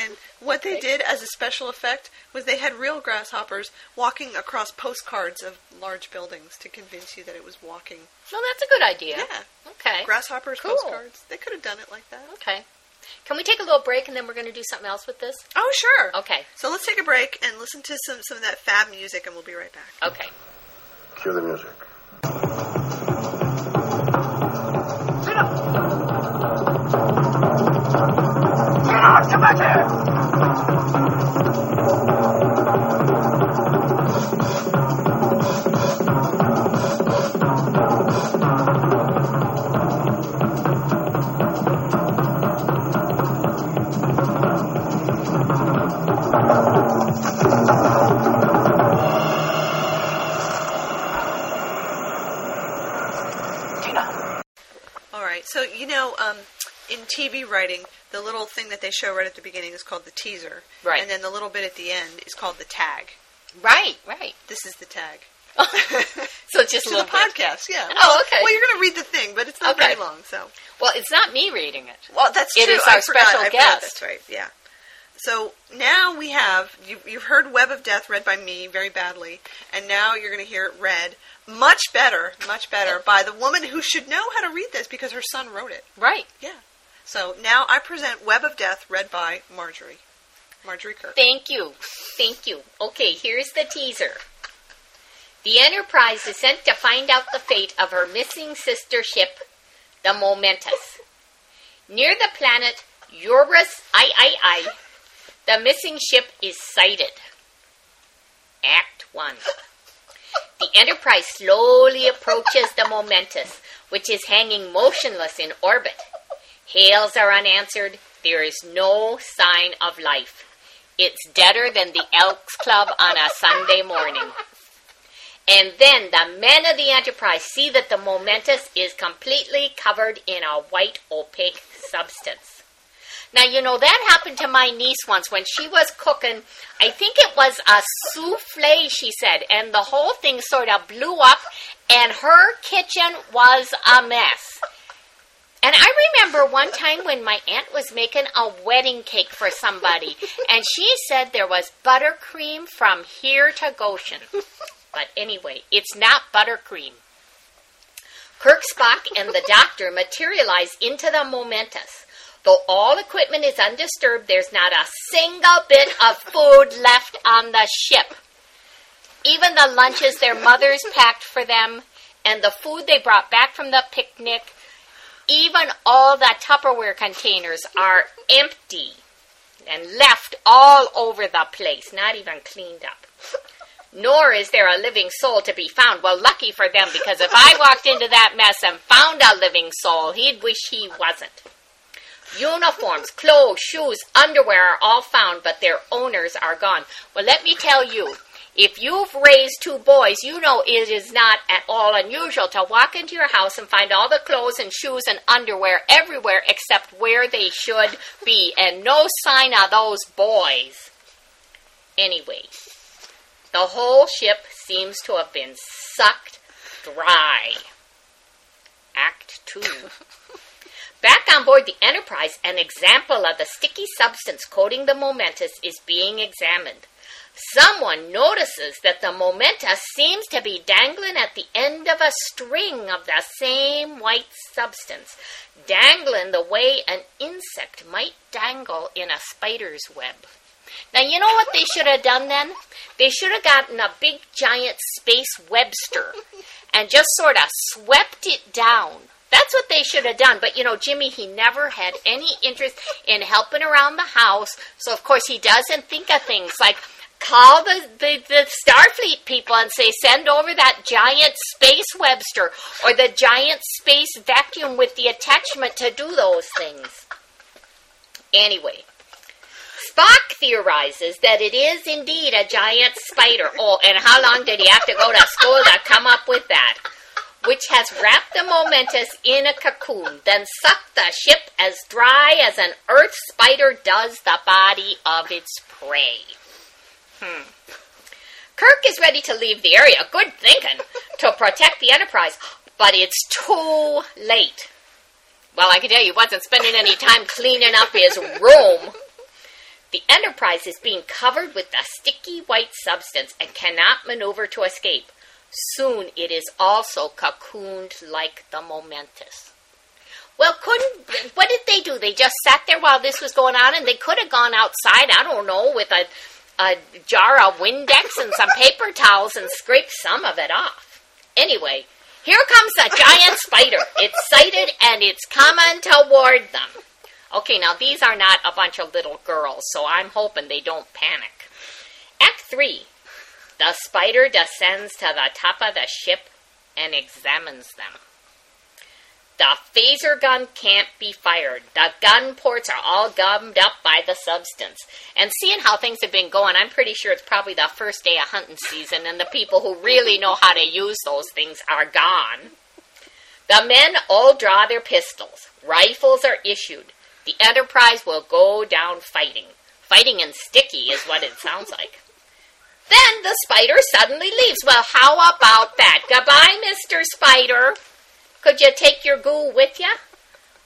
And what they did as a special effect was they had real grasshoppers walking across postcards of large buildings to convince you that it was walking. Well, that's a good idea. Yeah, Okay. grasshoppers Cool. postcards. They could have done it like that. Okay. Can we take a little break and then we're going to do something else with this? Oh, sure. Okay. So let's take a break and listen to some some of that fab music, and we'll be right back. Okay. Cue the music. All right. So you know, um, in TV writing, the little thing that they show right at the beginning is called the teaser, Right. And then the little bit at the end is called the tag. Right, right. This is the tag. Oh. So it's just a to the little bit. podcast. Yeah. Oh, okay. Well, you're going to read the thing, but it's not Okay. very long. So, Well, it's not me reading it. well, that's It true. is I our forgot. special forgot. guest. That's right. Yeah. So now we have you, you've heard Web of Death read by me very badly, and now you're going to hear it read much better, much better by the woman who should know how to read this because her son wrote it. Right. Yeah. So now I present Web of Death read by Marjorie. Marjorie Kirk. Thank you. Thank you. Okay, here's the teaser. The Enterprise is sent to find out the fate of her missing sister ship, the Momentous. Near the planet Eurus III, the missing ship is sighted. Act 1. The Enterprise slowly approaches the Momentous, which is hanging motionless in orbit. Hails are unanswered. There is no sign of life. It's deader than the Elks Club on a Sunday morning. And then the men of the Enterprise see that the Momentous is completely covered in a white opaque substance. Now, you know, that happened to my niece once when she was cooking. I think it was a souffle, she said, and the whole thing sort of blew up, and her kitchen was a mess. And I remember one time when my aunt was making a wedding cake for somebody, and she said there was buttercream from here to Goshen. But anyway, it's not buttercream. Kirk, Spock, and the doctor materialize into the Momentous. Though all equipment is undisturbed, there's not a single bit of food left on the ship. Even the lunches their mothers packed for them, and the food they brought back from the picnic, even all the Tupperware containers are empty and left all over the place, not even cleaned up. Nor is there a living soul to be found. Well, lucky for them, because if I walked into that mess and found a living soul, he'd wish he wasn't. Uniforms, clothes, shoes, underwear are all found, but their owners are gone. Well, let me tell you, if you've raised two boys, you know it is not at all unusual to walk into your house and find all the clothes and shoes and underwear everywhere except where they should be, and no sign of those boys. Anyway, the whole ship seems to have been sucked dry. Act 2. Back on board the Enterprise, an example of the sticky substance coating the Momentous is being examined. Someone notices that the Momentous seems to be dangling at the end of a string of the same white substance, dangling the way an insect might dangle in a spider's web. Now, you know what they should have done then? They should have gotten a big giant space Webster and just sort of swept it down. That's what they should have done. But you know, Jimmy, he never had any interest in helping around the house. So, of course, he doesn't think of things like call the, the, the Starfleet people and say, send over that giant space Webster or the giant space vacuum with the attachment to do those things. Anyway, Spock theorizes that it is indeed a giant spider. Oh, and how long did he have to go to school to come up with that? Which has wrapped the Momentous in a cocoon, then sucked the ship as dry as an earth spider does the body of its prey. Hmm. Kirk is ready to leave the area, good thinking, to protect the Enterprise, but it's too late. Well, I can tell you, he wasn't spending any time cleaning up his room. The Enterprise is being covered with a sticky white substance and cannot maneuver to escape. Soon it is also cocooned like the Momentous. Well, couldn't what did they do? They just sat there while this was going on, and they could have gone outside. I don't know with a a jar of Windex and some paper towels and scrape some of it off. Anyway, here comes a giant spider. It's sighted and it's coming toward them. Okay, now these are not a bunch of little girls, so I'm hoping they don't panic. Act 3. The spider descends to the top of the ship and examines them. The phaser gun can't be fired. The gun ports are all gummed up by the substance. And seeing how things have been going, I'm pretty sure it's probably the first day of hunting season, and the people who really know how to use those things are gone. The men all draw their pistols. Rifles are issued. The Enterprise will go down fighting. Fighting and sticky is what it sounds like. Then the spider suddenly leaves. Well, how about that? Goodbye, Mr. Spider. Could you take your ghoul with you?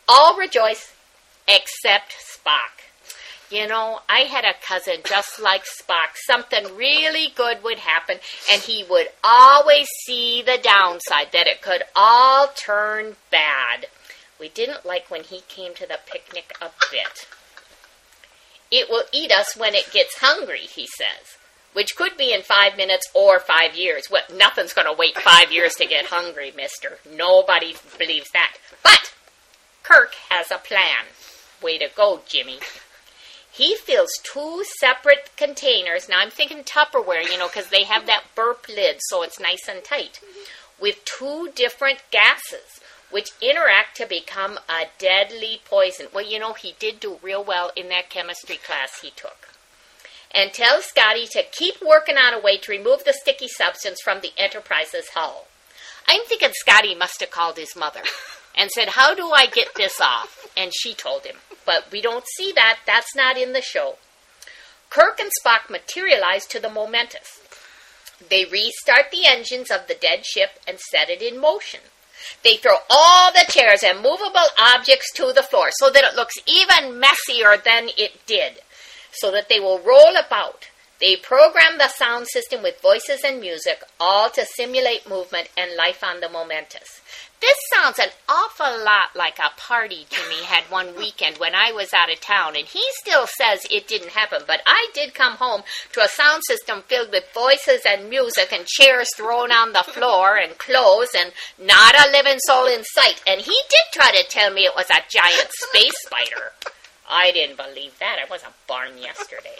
All rejoice, except Spock. You know, I had a cousin just like Spock. Something really good would happen, and he would always see the downside that it could all turn bad. We didn't like when he came to the picnic a bit. It will eat us when it gets hungry, he says, which could be in five minutes or five years. Well, nothing's going to wait five years to get hungry, mister. Nobody believes that. But Kirk has a plan. Way to go, Jimmy. He fills two separate containers. Now I'm thinking Tupperware, you know, because they have that burp lid, so it's nice and tight, with two different gases, which interact to become a deadly poison. Well, you know, he did do real well in that chemistry class he took. And tell Scotty to keep working on a way to remove the sticky substance from the Enterprise's hull. I'm thinking Scotty must have called his mother and said, How do I get this off? And she told him but we don't see that. That's not in the show. Kirk and Spock materialize to the Momentous. They restart the engines of the dead ship and set it in motion. They throw all the chairs and movable objects to the floor so that it looks even messier than it did, so that they will roll about. They program the sound system with voices and music, all to simulate movement and life on the Momentous. This sounds an awful lot like a party Jimmy had one weekend when I was out of town, and he still says it didn't happen, but I did come home to a sound system filled with voices and music and chairs thrown on the floor and clothes and not a living soul in sight, and he did try to tell me it was a giant space spider. I didn't believe that. I wasn't born yesterday.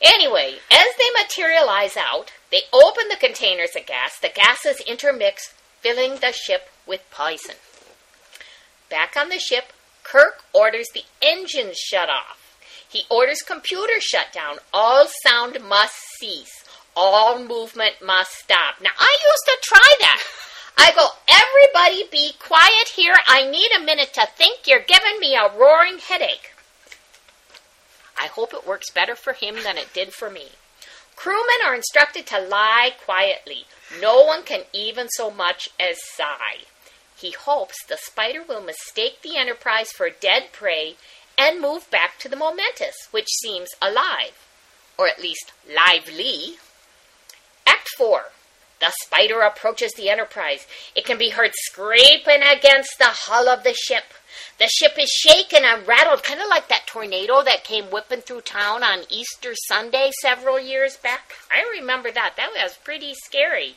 Anyway, as they materialize out, they open the containers of gas. The gases intermix filling the ship with poison. Back on the ship, Kirk orders the engines shut off. He orders computer shut down. All sound must cease. All movement must stop. Now, I used to try that. I go, everybody be quiet here. I need a minute to think. You're giving me a roaring headache. I hope it works better for him than it did for me. Crewmen are instructed to lie quietly. No one can even so much as sigh. He hopes the spider will mistake the Enterprise for dead prey and move back to the Momentous, which seems alive, or at least lively. Act 4. The spider approaches the Enterprise. It can be heard scraping against the hull of the ship. The ship is shaken and rattled, kind of like that tornado that came whipping through town on Easter Sunday several years back. I remember that. That was pretty scary.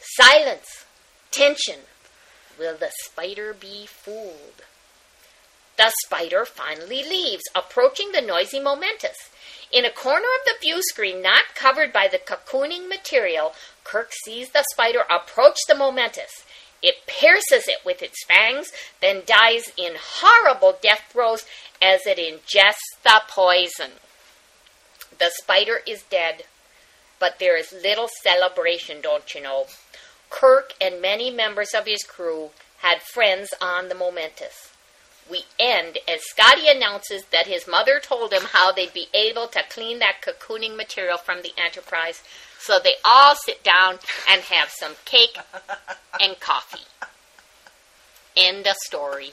Silence, tension. Will the spider be fooled? The spider finally leaves, approaching the noisy Momentous. In a corner of the view screen not covered by the cocooning material, Kirk sees the spider approach the Momentous. It pierces it with its fangs, then dies in horrible death throes as it ingests the poison. The spider is dead, but there is little celebration, don't you know? Kirk and many members of his crew had friends on the Momentous. We end as Scotty announces that his mother told him how they'd be able to clean that cocooning material from the Enterprise so they all sit down and have some cake and coffee. End of story.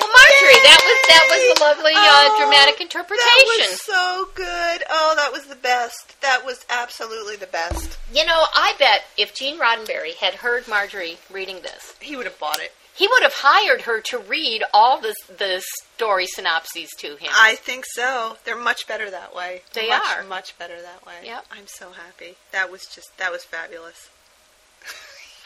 Well, Marjorie, that was that was a lovely uh, Oh, dramatic interpretation. That was so good. Oh, that was the best. That was absolutely the best. You know, I bet if Gene Roddenberry had heard Marjorie reading this, He would have bought it. He would have hired her to read all the the story synopses to him. I think so. They're much better that way. They much, are. much better that way. Yep. I'm so happy. That was just that was fabulous.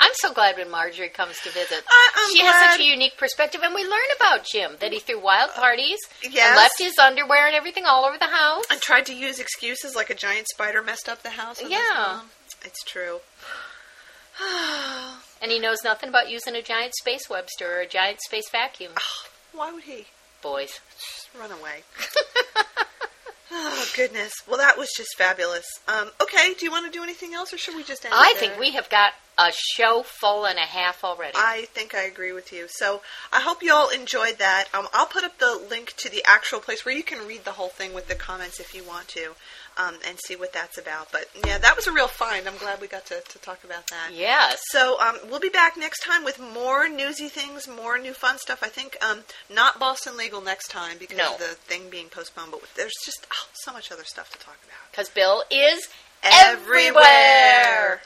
I'm so glad when Marjorie comes to visit. I- she has such a unique perspective, and we learn about Jim that he threw wild parties, yes. left his underwear and everything all over the house. And tried to use excuses like a giant spider messed up the house. Yeah. It's true. And he knows nothing about using a giant space Webster or a giant space vacuum. Why would he? Boys. Just run away. oh goodness. Well, that was just fabulous. Um, okay. Do you want to do anything else, or should we just end? I think we have got a show full and a half already. I think I agree with you. So I hope you all enjoyed that. Um, I'll put up the link to the actual place where you can read the whole thing with the comments if you want to, um, and see what that's about. But yeah, that was a real find. I'm glad we got to, to talk about that. yes. So um, we'll be back next time with more newsy things, more new fun stuff. I think um, not Boston Legal next time because No. of the thing being postponed, but there's just oh, so much other stuff to talk about. Because Bill is Everywhere. everywhere.